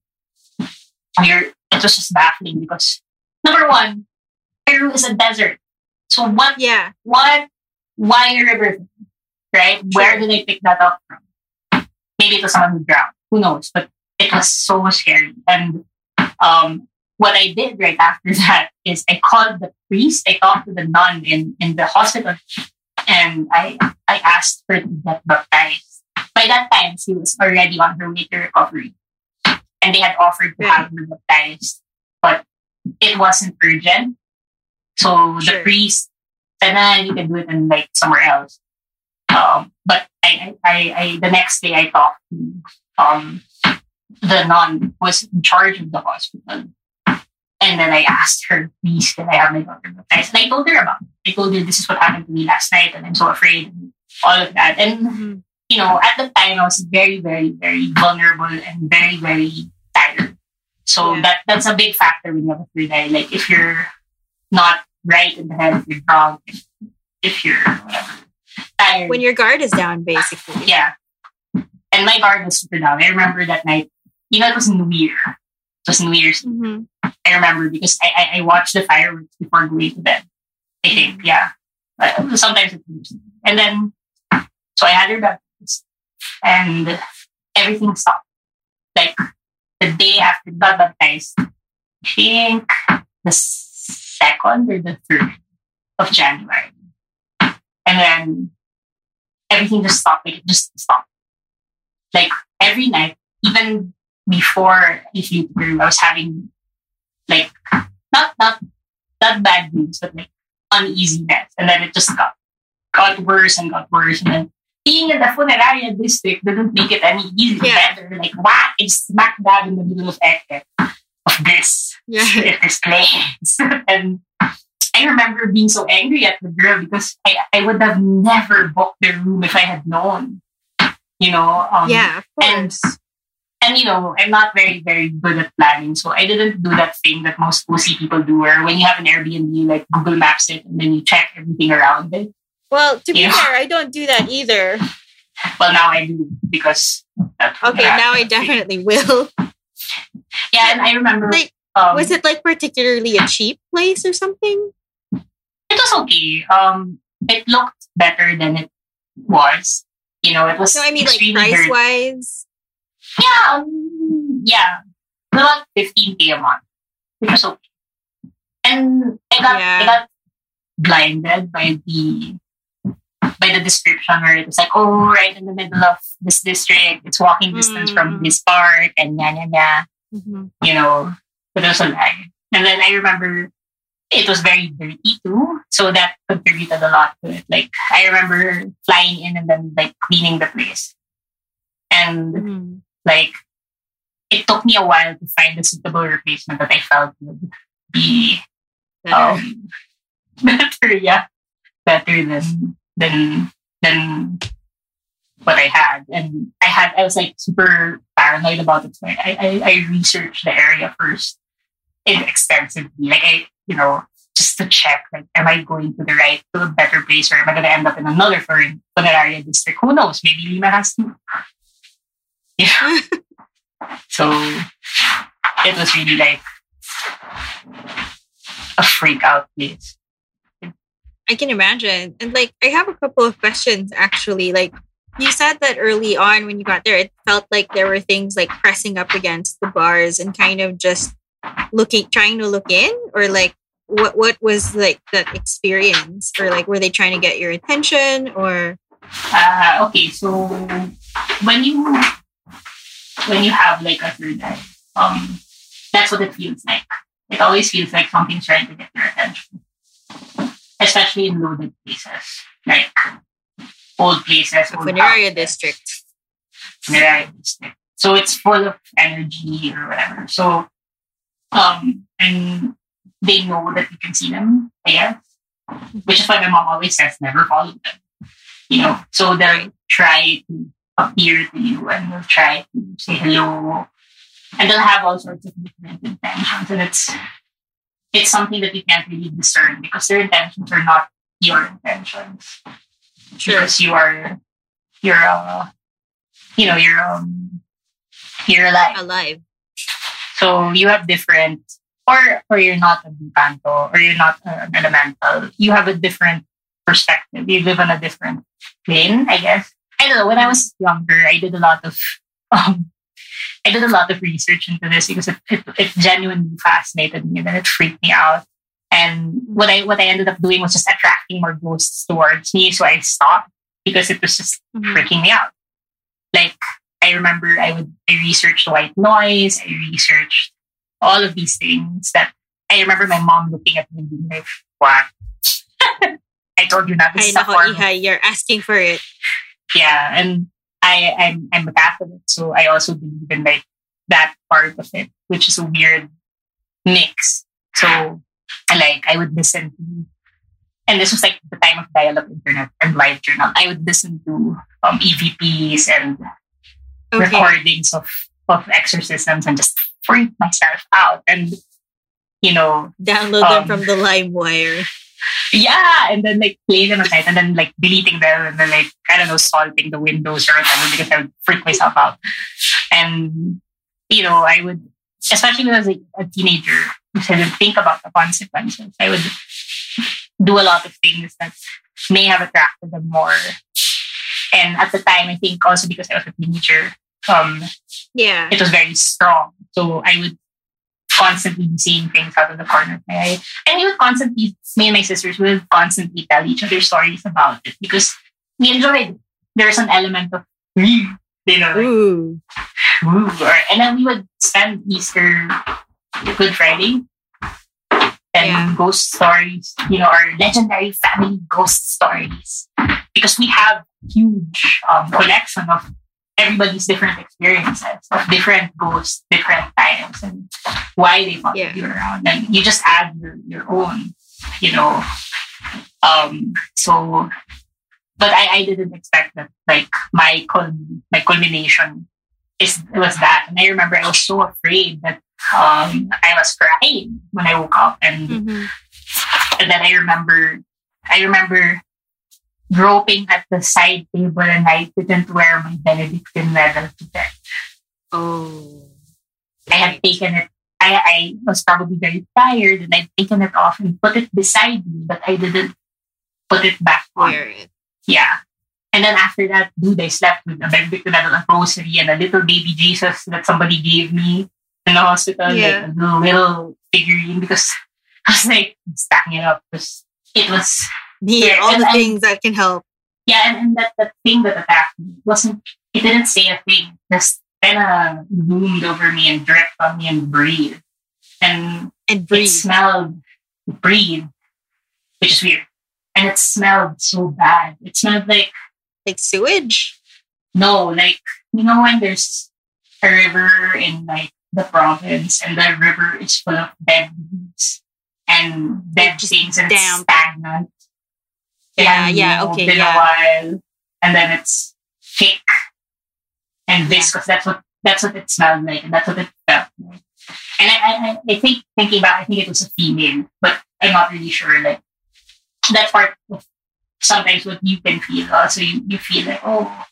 we're, it was just baffling because number one, Peru is a desert. So what yeah. what why a river right where did i pick that up from maybe it was someone who drowned who knows? But it was so scary. And um what i did right after that is i called the priest. I talked to the nun in in the hospital. And i i asked her to get baptized. By that time she was already on her way to recovery. And they had offered to have her baptized. But it wasn't urgent. So the Sure. priest said, nah, you can do it in like somewhere else. Um, but I, I, I, I, the next day I talked to um, the nun was in charge of the hospital. And then I asked her, please, can I have my daughter baptized? And I told her about it. I told her this is what happened to me last night and I'm so afraid and all of that. And, Mhm. you know, at the time I was very, very, very vulnerable and very, very tired. So Yeah. that that's a big factor when you have a third eye. Like if you're not right in the head, if you're drunk, if, if you're whatever, tired. When your guard is down, basically. yeah. And my guard was super down. I remember that night, you know, it was New Year. It was New Year's. Mhm. I remember because I, I, I watched the fireworks before going to bed. I think, yeah. But sometimes it was. And then, so I had her baptized and everything stopped. Like, the day after got baptized, I think the second or the third of January. And then everything just stopped. Like it just stopped. Like every night, even before I flew to I was having like not not not bad dreams, but like uneasiness. And then it just got got worse and got worse. And then being in the funeraria district didn't make it any easier. Yeah. Better. Like whack, it's smack dab in the middle of of this. Yeah. this place. and I remember being so angry at the girl because I, I would have never booked the room if I had known. You know? Um, yeah, And, and, you know, I'm not very, very good at planning. So I didn't do that thing that most OC people do where when you have an Airbnb, you like Google Maps it and then you check everything around it. Well, to be fair, I don't do that either. Well, now I do because. Okay, now I definitely will. Yeah, and I remember. Like, um, was it like particularly a cheap place or something? It was okay. Um, it looked better than it was. You know, it was. So I mean, like price wise. Yeah, um, yeah, about fifteen k a month, which was okay. And I got yeah. I got blinded by the by the description where it was like, oh, right in the middle of this district, it's walking distance mm. from this park, and yeah, yeah, yeah. Mm-hmm. You know, but it was a lie. And then I remember it was very dirty too, so that contributed a lot to it. Like I remember flying in and then like cleaning the place, and mm. like it took me a while to find a suitable replacement that I felt would be um, better, yeah, better than than than what I had. And I had I was like super paranoid about it. So I, I, I researched the area first extensively. Like I, you know, just to check like am I going to the right to a better place or am I gonna end up in another foreign area district? Who knows? Maybe Lima has to. Yeah. so it was really like a freak out place. I can imagine. And like, I have a couple of questions actually. Like, you said that early on when you got there, it felt like there were things like pressing up against the bars and kind of just looking, trying to look in, or like, what what was like that experience, or like, were they trying to get your attention, or? Uh, okay, so when you when you have like a third eye, um, that's what it feels like. It always feels like something's trying to get your attention especially in loaded places, like old places. Old Funeraria district. District. So it's full of energy or whatever. So, um, and they know that you can see them, guess. Which is why my mom always says never follow them. You know, so they'll try to appear to you and they'll try to say hello. And they'll have all sorts of different intentions. And it's it's something that you can't really discern because their intentions are not your intentions. Sure. Because you are you're uh you know, you're um you're alive. Alive. So you have different or or you're not a Bucanto or you're not an elemental. You have a different perspective. You live on a different plane, I guess. I don't know. When I was younger, I did a lot of um, I did a lot of research into this because it, it, it genuinely fascinated me and then it freaked me out. And what I what I ended up doing was just attracting more ghosts towards me. So I stopped because it was just mm-hmm. freaking me out. Like I remember I would I researched white noise, I researched all of these things that I remember my mom looking at me and being like, What? I told you not to I you're asking for it. Yeah. And I, I'm, I'm a Catholic, so I also believe in like that part of it, which is a weird mix. So, like, I would listen to, and this was like the time of dial-up internet and live journal. I would listen to um, EVPs and okay. recordings of of exorcisms and just freak myself out and you know download um, them from the LimeWire yeah, and then like play them at night and then like deleting them and then like I don't know, salting the windows or whatever because I would freak myself out. And you know, I would especially when I was like a teenager, because I didn't think about the consequences. I would do a lot of things that may have attracted them more. And at the time, I think also because I was a teenager, um, yeah, it was very strong. So I would constantly be seeing things out of the corner of my eye. And we would constantly, me and my sisters would constantly tell each other stories about it because we enjoyed. There's an element of, you know, like, Ooh. Ooh, and then we would spend Easter, Good Friday, and Yeah. ghost stories, you know, our legendary family ghost stories. Because we have huge um, collection of everybody's different experiences, of different ghosts, different times, and why they follow Yeah. you around. And you just add your, your own, you know. Um, so, but I, I didn't expect that, like, my, cul- my culmination is was that. And I remember I was so afraid that um, I was crying when I woke up, and Mhm. and then I remember I remember groping at the side table, and I didn't wear my Benedictine medal to bed. Oh. I had taken it. I, I was probably very tired, and I'd taken it off and put it beside me, but I didn't put it back on. It. Yeah. And then after that, dude, I slept with a Benedictine medal, a rosary, and a little baby Jesus that somebody gave me in the hospital, Yeah. like a little, little figurine, because I was like stacking it up because it was Yeah, all and the I- things that can help. yeah, and, and that, the thing that attacked me wasn't it didn't say a thing. Just kinda loomed over me and dripped on me and breathed. And And it smelled breathe, which is weird. And it smelled so bad. It smelled like Like sewage. no, like you know when there's a river in like the province and the river is full of dead leaves and dead things and it's damp. stagnant. Yeah, yeah, okay, been yeah. a while, and then it's thick and viscous. That's what that's what it smelled like, and that's what it felt like. And I, I, I- I think thinking about, I think it was a female, but I'm not really sure. Like that part of sometimes what you can feel. Also, you, you feel like, oh,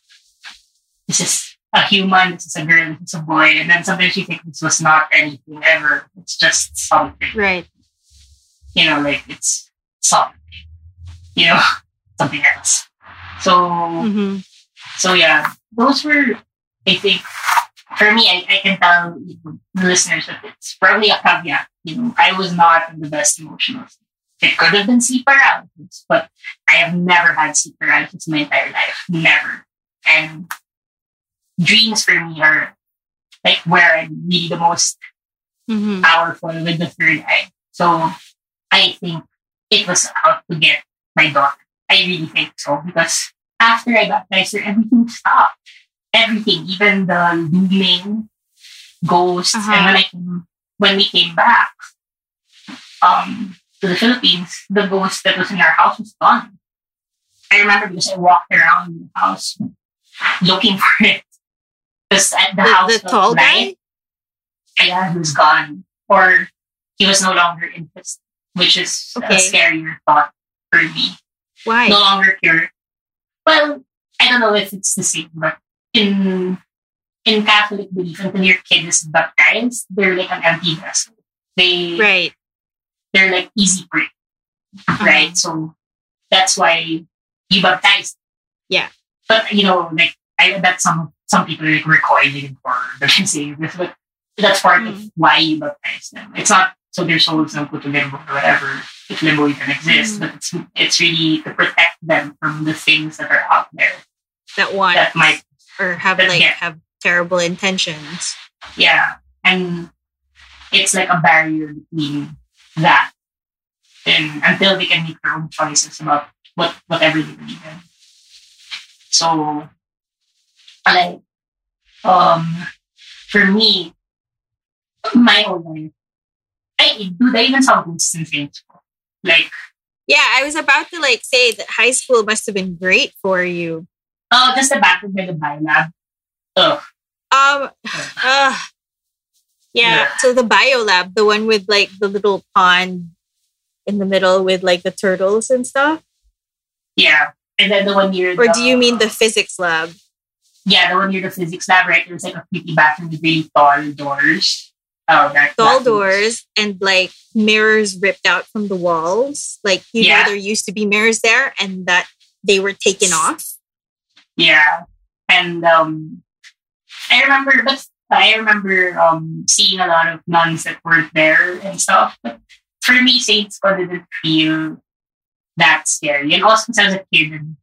this is a human, this is a girl, this is a boy, and then sometimes you think this was not anything ever. It's just something Right. you know, like it's something, you know, something else. So, hmm so yeah, those were, I think, for me, I, I can tell you know, the listeners that it's probably a caveat. You know, I was not in the best emotional state. It could have been sleep paralysis, but I have never had sleep paralysis in my entire life. Never. And dreams for me are like where I'm really the most hmm powerful with the third eye. So I think it was out to get my daughter. I really think so because after I baptized her, everything stopped. Everything, even the looming ghosts. Uh-huh. And when I came, when we came back um, to the Philippines, the ghost that was in our house was gone. I remember because I walked around the house looking for it. Because at the, house The, the was tall guy. yeah, was gone, or he was no longer interested, which is Okay. a scarier thought for me. Why? No longer curious. Well, I don't know if it's the same, but in in Catholic belief, until your kid is baptized, they're like an empty vessel. They Right. they're like easy prey, Uh-huh. right? So that's why you baptize. Yeah. But you know, like I bet some some people are like recoiling for the saying this, but that's part of Mm. why you baptize them. It's not so their souls don't go to limbo or whatever if limbo even exists, Mm. but it's it's really to protect them from the things that are out there That one. that might or have like yeah. have terrible intentions. yeah. And it's like a barrier between that and until they can make their own choices about what whatever they believe in. So like um for me my whole life I do they even ghosts in Saints Like Yeah, I was about to like say that high school must have been great for you. oh just the bathroom by the biolab. Ugh. Um, uh, yeah, Yeah. So the bio lab, the one with like the little pond in the middle with like the turtles and stuff, Yeah. And then the one near or do you mean the physics lab? Yeah, the one near the physics lab, right? There's like a creepy bathroom with really tall doors. Oh, that Tall doors and like mirrors ripped out from the walls. Like you Yeah. know, there used to be mirrors there, and that they were taken off. Yeah, and um, I remember, but I remember um, seeing a lot of nuns that weren't there and stuff. But for me, Saints Ko didn't feel that scary. And also, since I was a kid,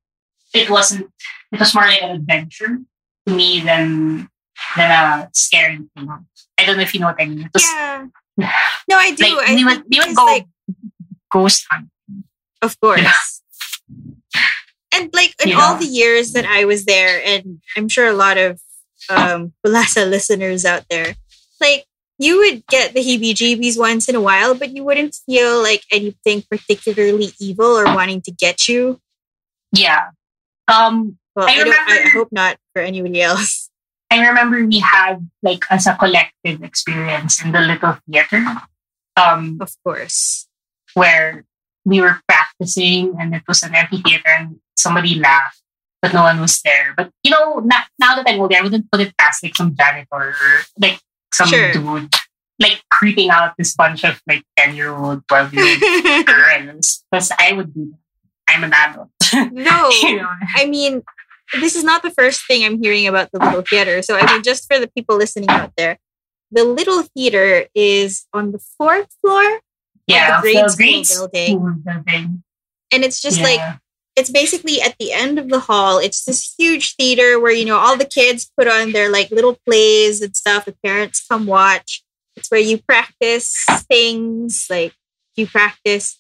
it wasn't. It was more like an adventure me than than a scary thing. I don't know if you know what I mean. Was, yeah. No, I do. Like, I we would, think we would go like, ghost hunt. of course. Yeah. And like in You all the years that I was there, and I'm sure a lot of um Bulasa listeners out there, like you would get the heebie-jeebies once in a while, but you wouldn't feel like anything particularly evil or wanting to get you. Yeah. Um, Well, I I, don't. I hope not for anybody else. I remember we had like as a collective experience in the little theater, um, Of course. where we were practicing and it was an empty theater and somebody laughed, but no one was there. But you know, na- now that I'm older, I wouldn't put it past like some janitor or like some Sure. dude like creeping out this bunch of like ten year old, twelve year old girls. Because I would do that. I'm an adult. no, you know? I mean, this is not the first thing I'm hearing about the Little Theater. So, I mean, just for the people listening out there, the Little Theater is on the fourth floor, Yeah, grade the grade building. school building. and it's just like it's basically at the end of the hall. It's this huge theater where you know all the kids put on their like little plays and stuff. The parents come watch. It's where you practice things like you practice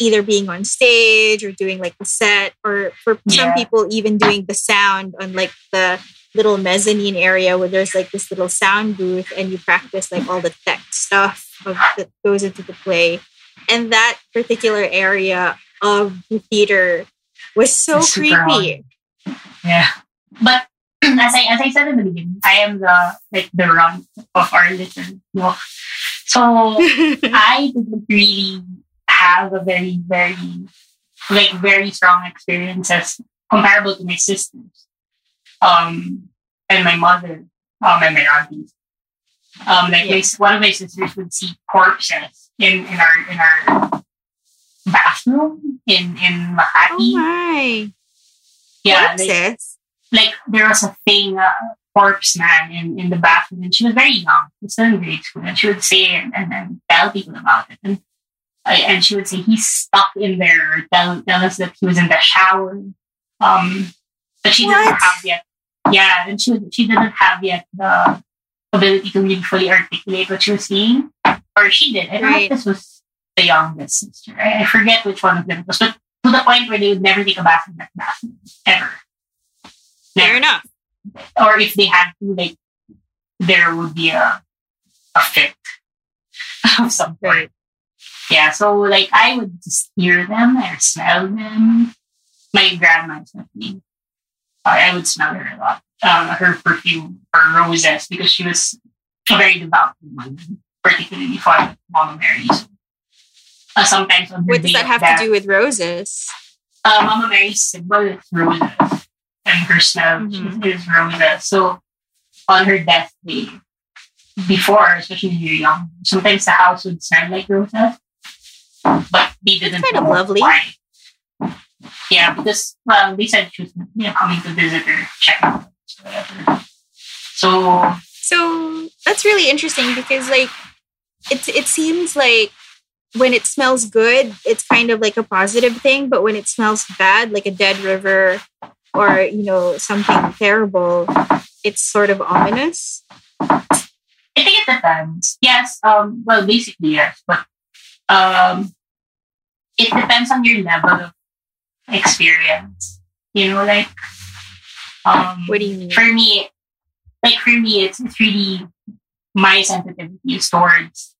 either being on stage or doing like the set, or for some people even doing the sound on like the little mezzanine area where there's like this little sound booth and you practice like all the tech stuff of, that goes into the play. And that particular area of the theater was so creepy. Yeah. But as I as I said in the beginning, I am the like the runt of our little walk. So I didn't really have a very, very like very strong experiences comparable to my sisters. Um and my mother, um and my aunties. Um like my, one of my sisters would see corpses in, in our in our bathroom in, in oh my. yeah, like, Corpses? like there was a thing, a corpse man in, in the bathroom, and she was very young, she was still in grade school, and she would say and, and, and tell people about it, and and she would say he's stuck in there, or tell tell us that he was in the shower, um, but she didn't have yet, yeah, and she would- she didn't have yet the ability to really fully articulate what she was seeing, or she did. I don't know Right. if this was the youngest sister. I, I forget which one of them was, but to the point where they would never take a bath in that bathroom ever. Fair enough. or if they had to, like, there would be a, a fit of some sort. Right. Yeah, so like I would just hear them or smell them. My grandma especially, me. I would smell her a lot. Um, her perfume, her roses, because she was a very devout woman, particularly of Mama Mary. Uh, sometimes on What does that have death- to do with roses? uh, Mama Mary's symbol is roses, and her smell Mhm. is roses. So on her death day, before, especially when you're young, sometimes the house would smell like roses, but they didn't kind of lovely. why. Yeah, because well, they said she was you know, coming to visit or check out, whatever. So So that's really interesting because like it it seems like when it smells good, it's kind of like a positive thing, but when it smells bad, like a dead river or you know something terrible, it's sort of ominous. I think it depends. Yes, um, well, basically yes, but um, it depends on your level of experience. You know, like um, What do you mean? for me? Like for me, it's it's really my sensitivity towards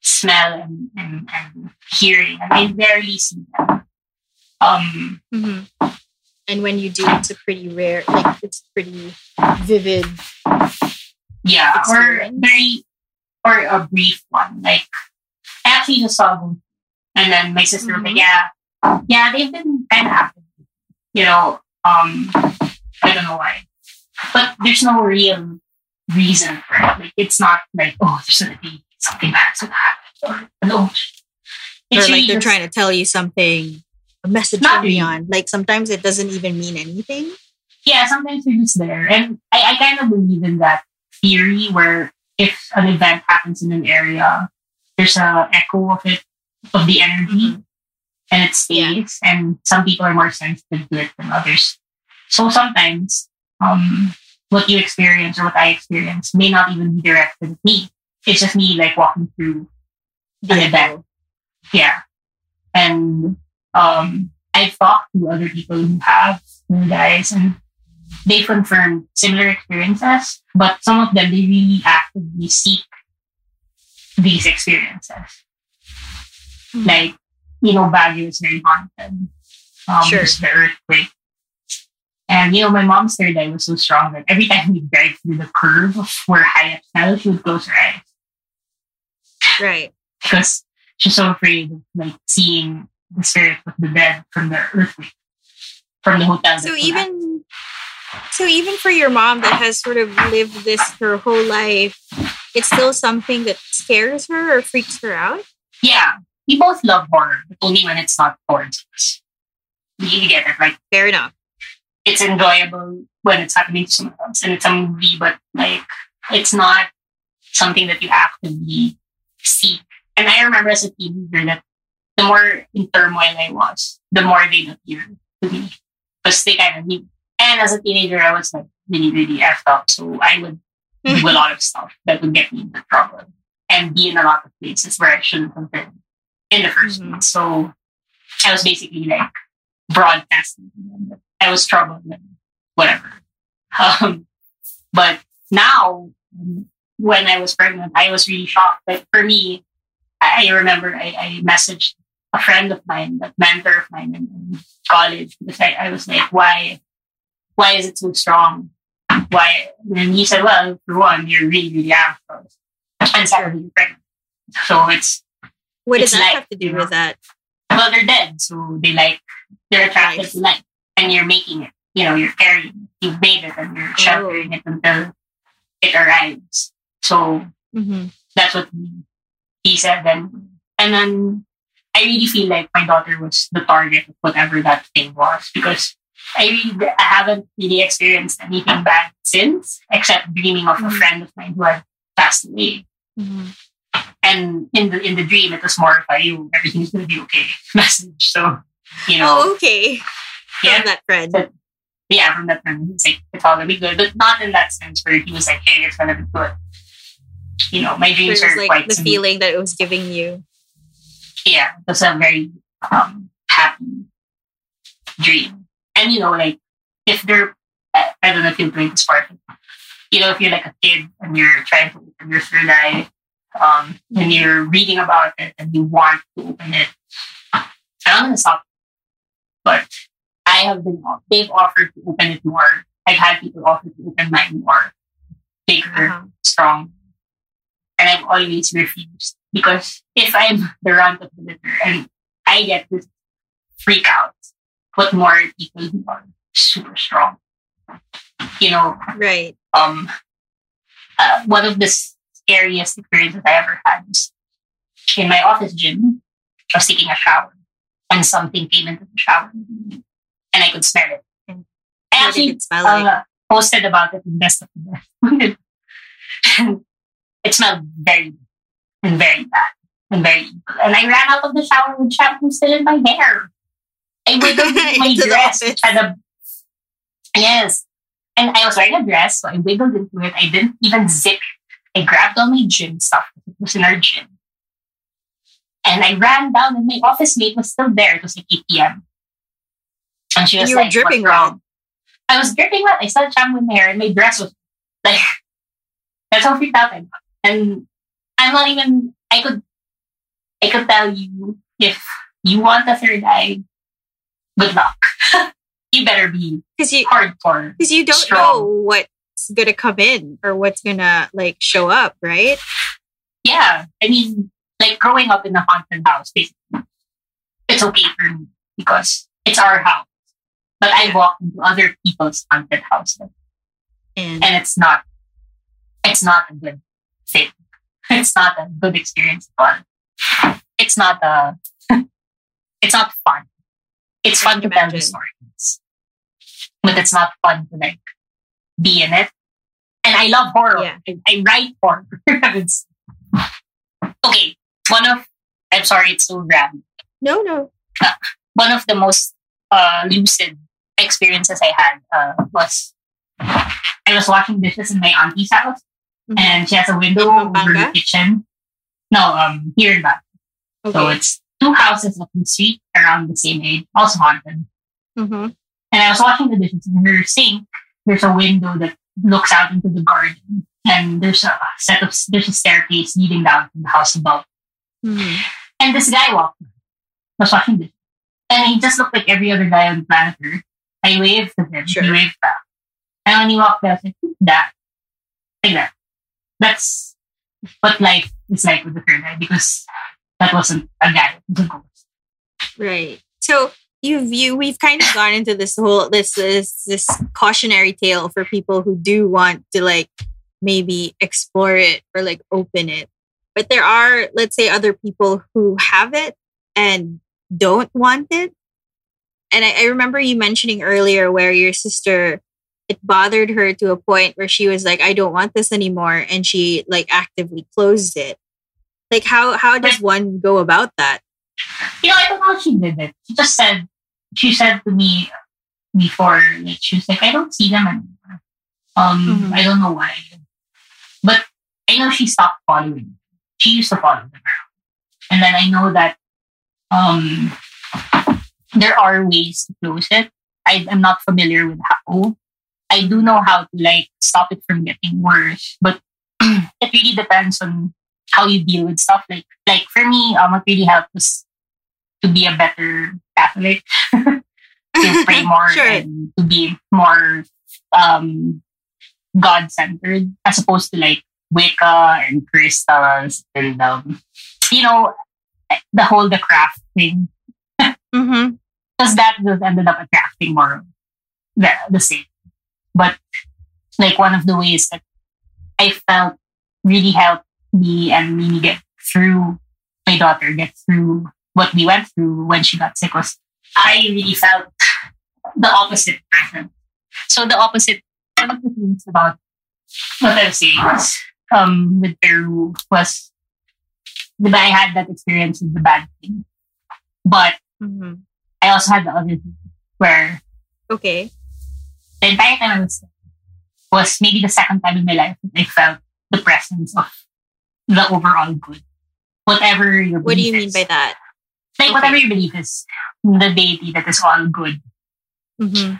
smell and, and, and hearing, and I rarely see them. Um, Mhm. And when you do, it's a pretty rare, like it's pretty vivid. Yeah, experience. or very, or a brief one. Like, actually just saw them, and then my sister was like, Mhm. "Yeah, yeah, they've been kind of active." You know, um, I don't know why, but there's no real reason for it. Like, it's not like, oh, there's gonna be something bad to happen, or no. or It's like really they're just- trying to tell you something, a message from beyond. Like sometimes it doesn't even mean anything. yeah, sometimes they're just there. And I, I kind of believe in that theory where if an event happens in an area, there's a echo of it of the energy, Mhm. and it stays. And some people are more sensitive to it than others. So sometimes, um, what you experience or what I experience may not even be directed at me. It's just me like walking through The event. Yeah. And um, I've talked to other people who have third eyes and they confirmed similar experiences, but some of them they really actively seek these experiences. Mhm. Like, you know, Baguio is very haunted. Um, Sure. the earthquake. And, you know, my mom's third eye was so strong that every time we drive through the curve of where Hyatt fell, she would close her eyes Right. because she's so afraid of like seeing the spirit of the dead from the earthquake, from the hotel. So even so even for your mom that has sort of lived this her whole life, it's still something that scares her or freaks her out. yeah, we both love horror, but only when it's not us. You get it? Like Fair enough. it's enjoyable when it's happening to someone else, and it's a movie, but like it's not something that you actively seek. And I remember as a teenager that the more in turmoil I was, the more they'd appear to me because they kind of knew. And as a teenager, I was like really, really effed up. So I would do a lot of stuff that would get me into trouble and be in a lot of places where I shouldn't have been in the 1st Mhm. place. So I was basically like broadcasting to them that I was troubled whatever. Um, but now, when I was pregnant, I was really shocked. Like for me, I, I remember I, I messaged a friend of mine, a mentor of mine in, in college, because I, I was like, why, why is it so strong? Why? And he said, well, for one, you're really, really anxious. And secondly, you're pregnant. So it's, What does that like, have to do you know, with that? well, they're dead. So they like, they're attracted Nice. to life. And you're making it. You know, you're carrying it. You've made it and you're sheltering it until it arrives. So Mm-hmm. that's what he, he said then. And then I really feel like my daughter was the target of whatever that thing was because I haven't really experienced anything bad since, except dreaming of a Mhm. friend of mine who had passed away. Mm-hmm. And in the in the dream, it was more of a you everything's gonna be okay message. So you know, Oh, okay. yeah, From that friend. But- yeah, from that time, he's like, it's all gonna be good, but not in that sense where he was like, hey, it's gonna be good. You know, my dreams are like quite the simple. feeling that it was giving you. yeah, it was a very um, happy dream. And you know, like if they're, I I don't know if you're playing this part, you know, if you're like a kid and you're trying to open your third eye, um, and you're reading about it and you want to open it, I'm gonna stop. But I have been, they've offered to open it more. I've had people offer to open mine more, bigger, Uh-huh. strong. And I've always refused because if I'm the runt of the litter and I get this freak out, what more people who are super strong. You know, Right. um, uh, one of the scariest experiences I ever had was in my office gym. I was taking a shower and something came into the shower and I could smell it. And I actually it smell like? uh, posted about it in Best of the Best. It smelled very and very bad and very evil. And I ran out of the shower with shampoo still in my hair. I wiggled my dress. Had a, yes. And I was wearing a dress, so I wiggled into it. I didn't even zip. I grabbed all my gym stuff. It was in our gym. And I ran down, and my office mate was still there. It was like 8 p.m. And she And was you were dripping "What's wrong?" I was dripping wet. I still had shampoo in my hair, and my dress was like, that's how freaked out I got. And I'm not even, I could, I could tell you if you want a third eye, good luck. you better be Because you hardcore. because you don't Strong. know what's gonna come in or what's gonna like show up, right? Yeah. I mean, like growing up in a haunted house, basically, it's okay for me because it's our house. But I walk into other people's haunted houses And and it's not it's not a good thing. It's not a good experience at all. It's not a it's not fun. It's fun to tell the stories. But it's not fun to like be in it. And I love horror. Yeah. I, I write horror. Okay, one of I'm sorry, it's so grand. No, no. One of the most uh, lucid experiences I had uh, was I was washing dishes in my auntie's house, Mhm. and she has a window In over the kitchen. No, um, here in that. Okay. So it's two houses up the street around the same age, also haunted. mm-hmm. And I was washing the dishes in her sink. There's a window that looks out into the garden, and there's a set of there's a staircase leading down to the house above. Mm-hmm. And this guy walked. I was watching this. And he just looked like every other guy on the planet Earth. I waved to him. Sure. He waved back. And when he walked by, I was like, that? Like that. That's what life is like with the third eye because that wasn't a guy. Right. So you've you we've kind of gone into this whole this this this cautionary tale for people who do want to like maybe explore it or like open it. But there are, let's say, other people who have it and don't want it. And I, I remember you mentioning earlier where your sister it bothered her to a point where she was like, I don't want this anymore, and she like actively closed it. Like how how does one go about that? You know, I don't know how she did it. She just said, she said to me before, like, she was like, I don't see them anymore. Um, Mhm. I don't know why. But I know she stopped following. She used to follow them around. And then I know that um, there are ways to close it. I, I'm not familiar with how. I do know how to like stop it from getting worse, but it really depends on how you deal with stuff. Like, like for me, um, what really helped was to be a better Catholic, to pray more Sure. and to be more um, God centered, as opposed to like Wicca and crystals and um, you know the whole the craft thing Mm-hmm. because that just ended up attracting more the, the same. But like one of the ways that I felt really helped me and Mimi get through my daughter get through what we went through when she got sick was I really felt the opposite person. So the opposite one of the things about what I was saying was um with Peru was that I had that experience with the bad thing. But Mm-hmm. I also had the other thing where Okay. the entire time I was was maybe the second time in my life that I felt the presence of the overall good. Whatever your What do you belief mean is. by that? Like Okay. whatever your belief is, the deity that is all good. Mm-hmm.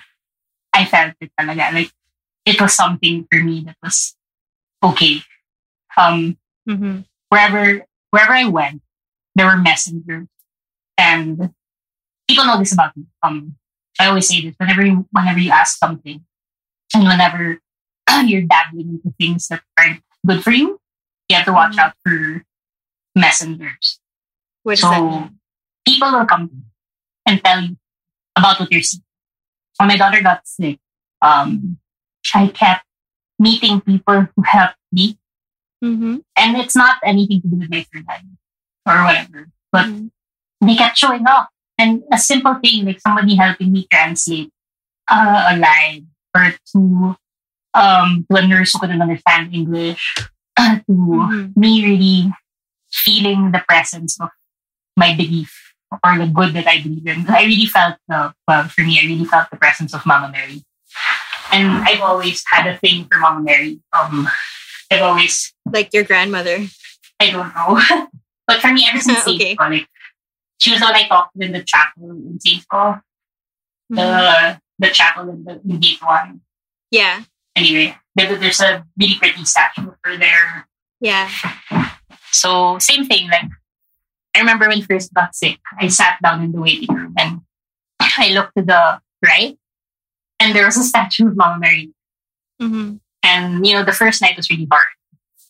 I felt it talaga. Like it was something for me that was okay. Um Mm-hmm. wherever wherever I went, there were messengers, and people know this about me. Um, I always say this whenever you, whenever you ask something, and whenever you're dabbling into things that aren't good for you, you have to watch Mhm. out for messengers. What So-? People will come and tell you about what you're seeing. When my daughter got sick, um, I kept meeting people who helped me Mm-hmm. and it's not anything to do with my third eye or whatever. But Mhm. they kept showing up, and a simple thing like somebody helping me translate uh, a line or to um to a nurse who couldn't understand English, to Mhm. me really feeling the presence of my belief or the good that I believe in. I really felt the well for me, I really felt the presence of Mama Mary. And I've always had a thing for Mama Mary. Um, I've always Like your grandmother. I don't know. but for me, ever since Okay. Saint Paul, like, she was the one I talked to in the chapel in Saint Paul, the the chapel in the in gate one. yeah. Anyway, there, there's a really pretty statue of her there. Yeah. So same thing. Like I remember when first got sick, I sat down in the waiting room and I looked to the right, and there was a statue of Mama Mary. Mm-hmm. And you know, the first night was really hard.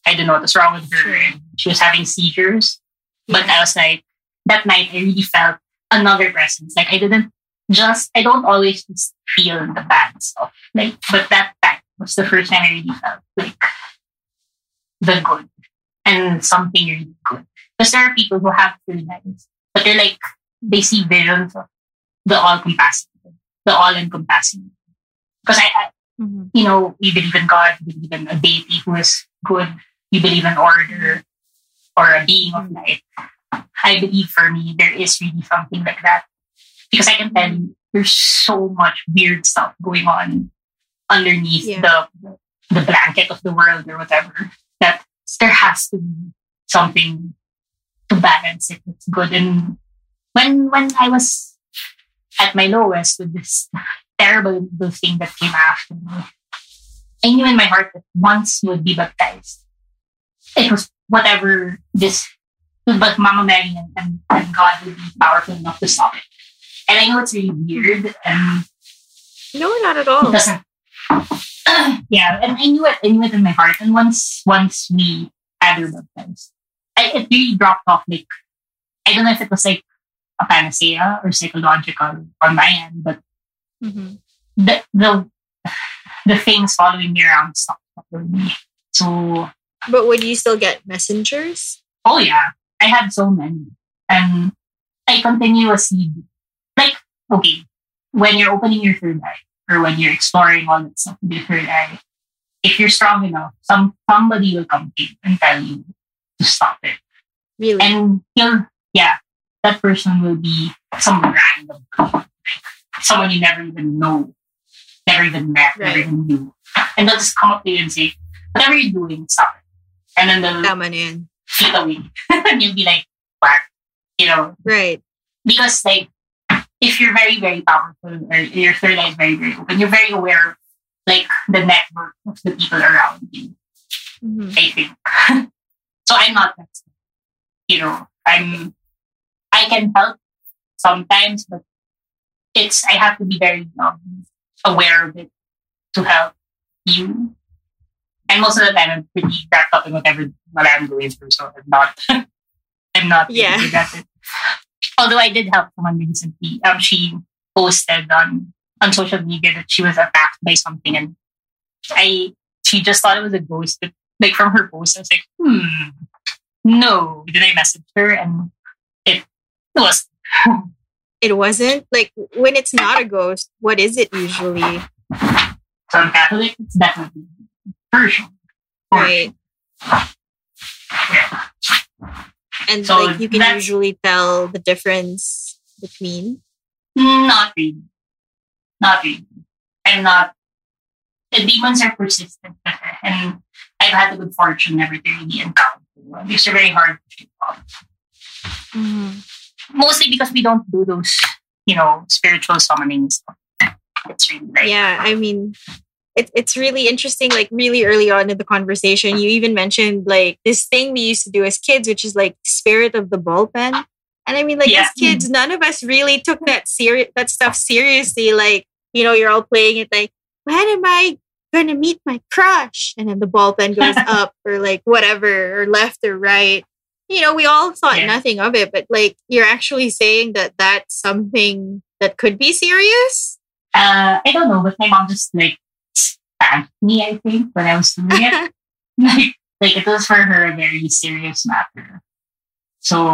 I didn't know what was wrong with her. And she was having seizures. But I was like, that night I really felt another presence. Like I didn't just I don't always just feel the bad stuff. Like but that time was the first time I really felt like the good. And something really good. Because there are people who have third eyes, but they're like they see visions of the all compassing, the all encompassing. Because I, I Mhm. you know, you believe in God, you believe in a deity who is good, you believe in order or a being of mm-hmm. light. I believe for me, there is really something like that. Because I can tell mm-hmm. you, there's so much weird stuff going on underneath Yeah. the the blanket of the world or whatever. That there has to be something to balance it. It's good. And when when I was at my lowest with this terrible thing that came after me, I knew in my heart that once you would be baptized, it was whatever this, but Mama Mary and, and, and God would be powerful enough to stop it. And I know it's really weird and No, not at it all. doesn't. yeah, and I knew it. I knew it in my heart. And once once we had her baptized, I, it really dropped off. Like I don't know if it was like a panacea or psychological on my end, but Mhm. the the the things following me around stopped following me. So But would you still get messengers? oh yeah, I had so many, and I continuously like okay when you're opening your third eye or when you're exploring all that stuff your. If you're strong enough, some somebody will come to you and tell you to stop it, Really? and he'll yeah, that person will be some random person, someone you never even know, never even met, never Right. even knew, and they'll just come up to you and say, "Whatever you're doing, stop it," and then they'll Tama na yan. feet away. and you'll be like, whack, you know, Right. because like, if you're very, very powerful or your third eye is very, very open, you're very aware of like the network of the people around you, Mhm. I think. so I'm not that, you know, I'm, I can help sometimes, but it's, I have to be very um, aware of it to help you. And most of the time, I'm pretty wrapped up in whatever what I'm going through, so I'm not, I'm not Yeah. it. Although I did help someone recently. Um, she posted on on social media that she was attacked by something, and I she just thought it was a ghost. But like from her post, I was like, hmm, no. Then I messaged her, and it was It wasn't like when it's not a ghost. What is it usually? so I'm Catholic. It's definitely Persian. Right. Yeah. And So like you can usually tell the difference between. Mm, not really. Not really. I'm not. The demons are persistent, and I've had the good fortune never to really encounter one. These are very hard to off. Mm-hmm. Mostly because we don't do those, you know, spiritual summonings. It's really like Yeah, I mean, it, it's really interesting. Like really early on in the conversation, you even mentioned like this thing we used to do as kids, which is like spirit of the ballpen. And I mean, like Yeah. as kids, none of us really took that serious that stuff seriously. Like you know, you're all playing it like, when am I going to meet my crush? And then the ball pen goes up or like whatever or left or right. You know, we all thought Yeah. nothing of it, but like you're actually saying that that's something that could be serious. uh, I don't know, but my mom just like me. I think when I was doing it, like, like it was for her a very serious matter. So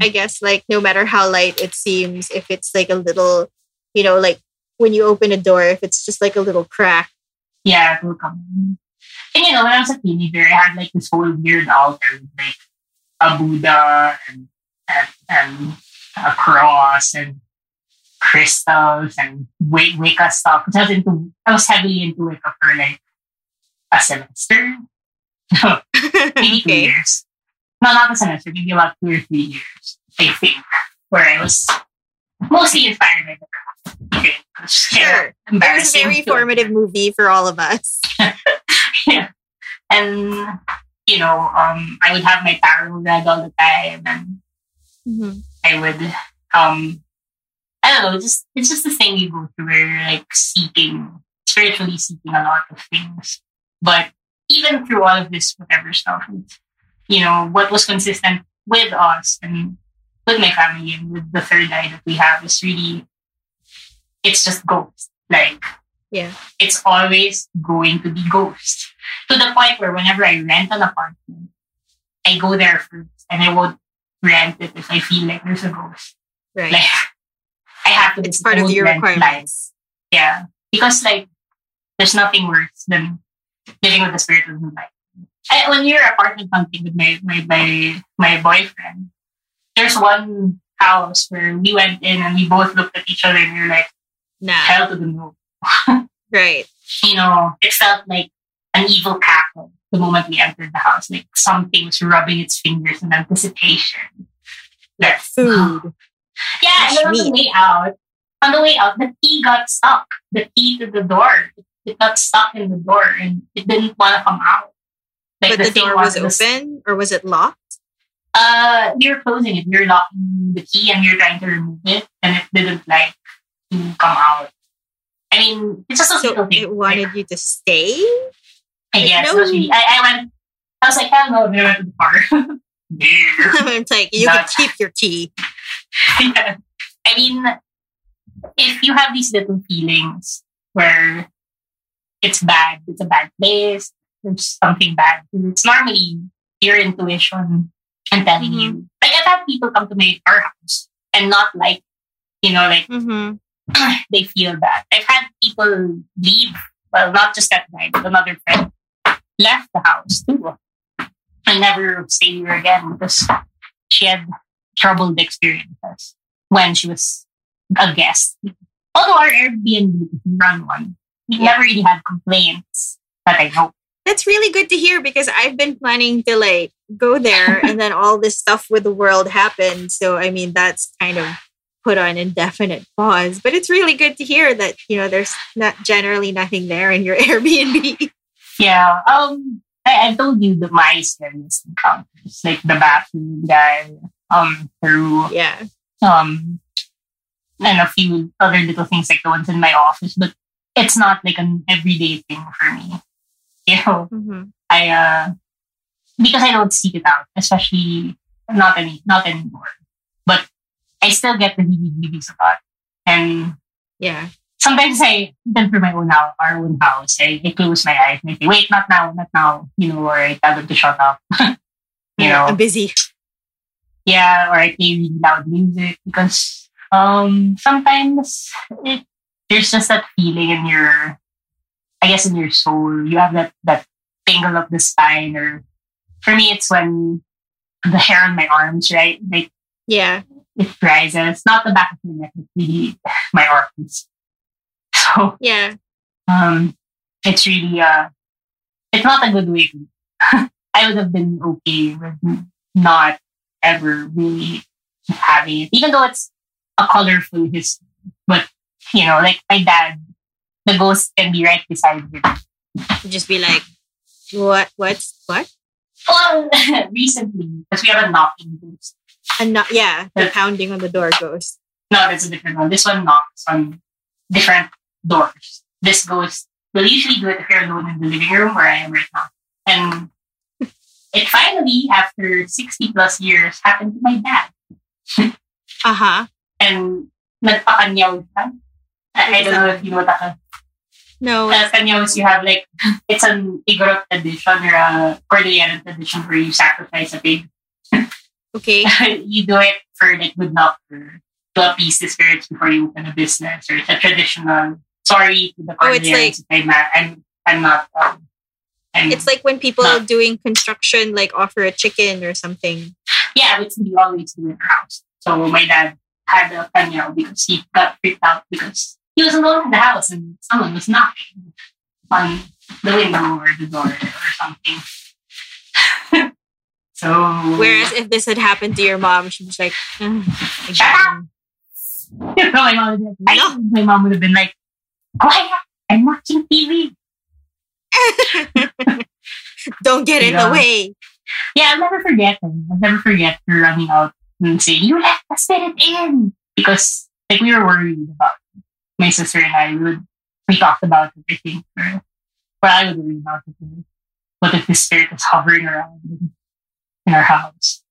I guess like no matter how light it seems, if it's like a little, you know, like when you open a door, if it's just like a little crack. yeah, it will come. And you know, when I was a teenager, I had like this whole weird altar with like a Buddha and and, and a cross and crystals and Wic- Wicca stuff. I was into, I was heavily into Wicca for like a semester, maybe two years. No, not a semester, maybe about two or three years, I think, where I was mostly inspired by the craft. Okay, it's kind of Sure. It was a very formative movie for all of us. yeah. And you know, um, I would have my tarot read all the time, and Mhm. I would, um, I don't know, just it's just the thing you go through. Where you're like seeking, spiritually seeking a lot of things. But even through all of this, whatever stuff, you know, what was consistent with us and with my family and with the third eye that we have is really, it's just ghosts. Like Yeah. it's always going to be ghosts. To the point where whenever I rent an apartment, I go there first and I won't rent it if I feel like there's a ghost. Right. Like I have to it's part of your requirements. Yeah. Because like there's nothing worse than living with the spirit of the night. I, when you're apartment hunting with my, my my my boyfriend, there's one house where we went in and we both looked at each other and we were like, Nah. hell to the no. Right. You know, it felt like an evil cackle the moment we entered the house. Like something was rubbing its fingers in anticipation. That Food. Yeah, and then on the way out, on the way out, the key got stuck. The key to the door. It got stuck in the door and it didn't want to come out. Like but the, thing door was open or was it locked? Uh, were closing it. Were locking the key and were trying to remove it, and it didn't like to come out. I mean, it's just a So little thing. it wanted you to stay? I like, guess. no. really- I, I went. I was like, hell no. And I went to the bar. I'm like, you can keep your key. yeah. I mean, if you have these little feelings where it's bad, it's a bad place, there's something bad, it's normally your intuition and telling Mhm. you. Like I've had people come to my our house and not like, you know, like Mm-hmm. they feel bad. I've had people leave. Well, not just that guy, but another friend left the house too. I never stayed here again because she had troubled experiences when she was a guest. Although our Airbnb, run one, we never really had complaints that I know. That's really good to hear because I've been planning to like go there and then all this stuff with the world happened. So I mean that's kind of put on indefinite pause. But it's really good to hear that, you know, there's not generally nothing there in your Airbnb. Yeah. Um I, I told you the my scariest encounters, like the bathroom guy, um, through yeah. um, and a few other little things like the ones in my office, but it's not like an everyday thing for me. You know, hmm I uh, because I don't seek it out, especially not any not anymore. But I still get the heebie-jeebies a lot, and Yeah. sometimes I even for my own house, our own house, I, I close my eyes and I say, "Wait, not now, not now," you know, or I tell them to shut up. you know, I'm busy. Yeah, or I play really loud music because um sometimes it, there's just that feeling in your, I guess in your soul, you have that that tingle up the spine, or for me, it's when the hair on my arms, right, like Yeah. it rises, It's not the back of my neck, it's really my arms. So Yeah. um, it's really uh, it's not a good way. I would have been okay with not ever really having it, even though it's a colorful history. But you know, like my dad, the ghost can be right beside him. You just be like, what what's what? Well, recently, because we have a knocking ghost. And not yeah, the pounding on the door ghost. No, that's a different one. This one knocks on different doors. This ghost will usually do it if you're alone in the living room where I am right now. And it finally, after 60 plus years, happened to my dad. Uh-huh. And nagpakanyaw siya. I, I don't know if you know that No. uh, kanyaws you have like, it's an Igorot tradition or a Cordilleran tradition where you sacrifice a pig. Okay. you do it for like good luck or to appease the spirits before you open a business or it's a traditional sorry to the Oh, it's Cordilleran. I'm, I'm, I'm not um, It's like when people Huh. doing construction like offer a chicken or something. yeah, it's we always do in our house. So my dad had a kanyaw because he got freaked out because he was alone in the house and someone was knocking on the window or the door or something. so Whereas if this had happened to your mom, she was like, "Ugh, Shut up. again." my mom would have been like, my mom would have been like, quiet, I'm watching TV. Don't get in the way. Yeah, I'll never forget. I'll never forget her running out and saying, You let the spirit in because like we were worried about it. my sister and I we would we talked about it, I think. Or, well, I would worry about it. too. What if the spirit is hovering around in, in our house?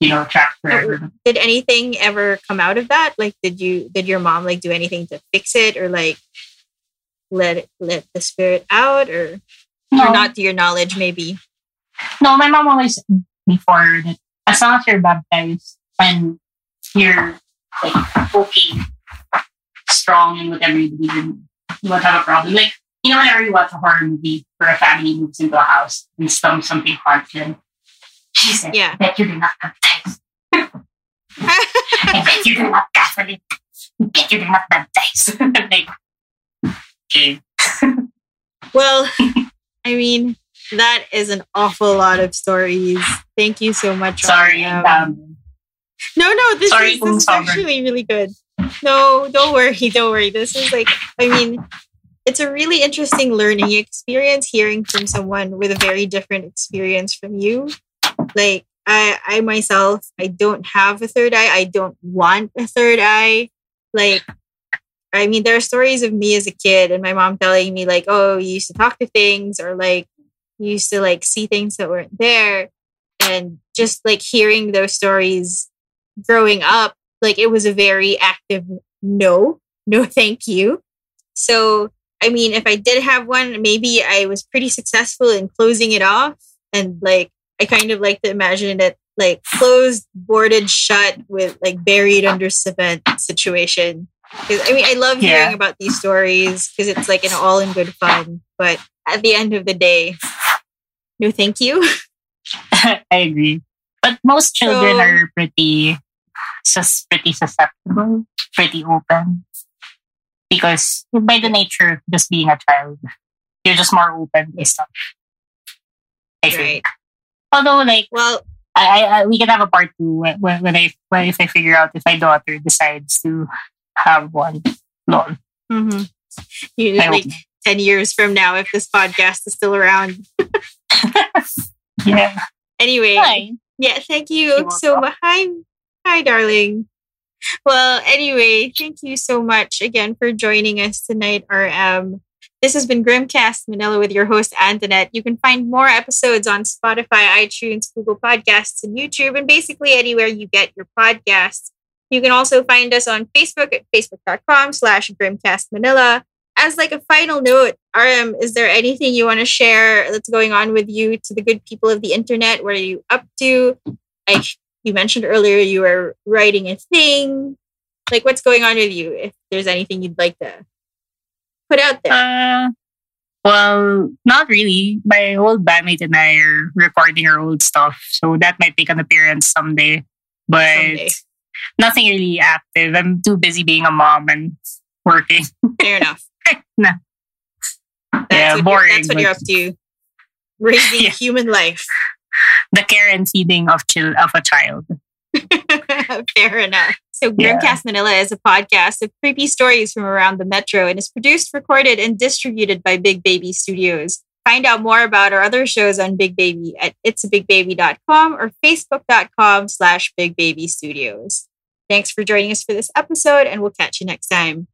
You know, trapped forever. Did anything ever come out of that? Like, did you did your mom like do anything to fix it or like let it, let the spirit out or No, or not to your knowledge? Maybe. No, my mom always before that as long as you're baptized and you're like okay, strong in whatever you believe in, you won't have a problem. Like you know, whenever you watch a horror movie where a family moves into a house and some something haunts them, she said, Yeah. "Bet you do not baptize. I bet you do not Catholic. I bet you do not baptize." I'm like, okay, well, I mean, that is an awful lot of stories. Thank you so much. sorry. Um, Um, no, no, this Sorry is, this is actually really good. No, don't worry, don't worry. This is like, I mean, it's a really interesting learning experience hearing from someone with a very different experience from you. Like, I, I myself, I don't have a third eye. I don't want a third eye. Like, I mean, there are stories of me as a kid and my mom telling me, like, oh, you used to talk to things or like you used to like see things that weren't there. And just like hearing those stories growing up, like it was a very active no, no, thank you. So, I mean, if I did have one, maybe I was pretty successful in closing it off. And like, I kind of like to imagine it like closed, boarded shut with like buried under cement situation. I mean, I love hearing Yeah. about these stories because it's like an all in good fun. But at the end of the day, no, thank you. I agree. But most children So- are pretty, just pretty susceptible, pretty open. Because by the nature of just being a child, you're just more open to stuff. I Right. think. Although, like, Well, I, I, we can have a part two when, when when I when if I figure out if my daughter decides to have one. Lol. mhm. you I like 10 years from now, if this podcast is still around. Yeah. Anyway, Hi. yeah, thank You're so much. Hi, hi, darling. Well, anyway, thank you so much again for joining us tonight, RM. This has been Grimcast Manila with your host, Antoinette. You can find more episodes on Spotify, iTunes, Google Podcasts, and YouTube, and basically anywhere you get your podcasts. You can also find us on Facebook at facebook.com slash grimcastmanila. As like a final note, RM, is there anything you want to share that's going on with you to the good people of the internet? What are you up to? Like you mentioned earlier, you were writing a thing. Like what's going on with you? If there's anything you'd like to put out there. Uh, well, not really. My old bandmate and I are recording our old stuff, so that might make an appearance someday. But someday. Nothing really active. I'm too busy being a mom and working. Fair enough. Nah. That's Yeah, what you're- boring, that's what you're up to. Raising Yeah. human life. The care and feeding of chil- of a child. Fair enough. So, Yeah. Grimcast Manila is a podcast of creepy stories from around the metro and is produced, recorded, and distributed by Big Baby Studios. Find out more about our other shows on Big Baby at itsabigbaby.com or facebook.com slash Big Baby Studios. Thanks for joining us for this episode, and we'll catch you next time.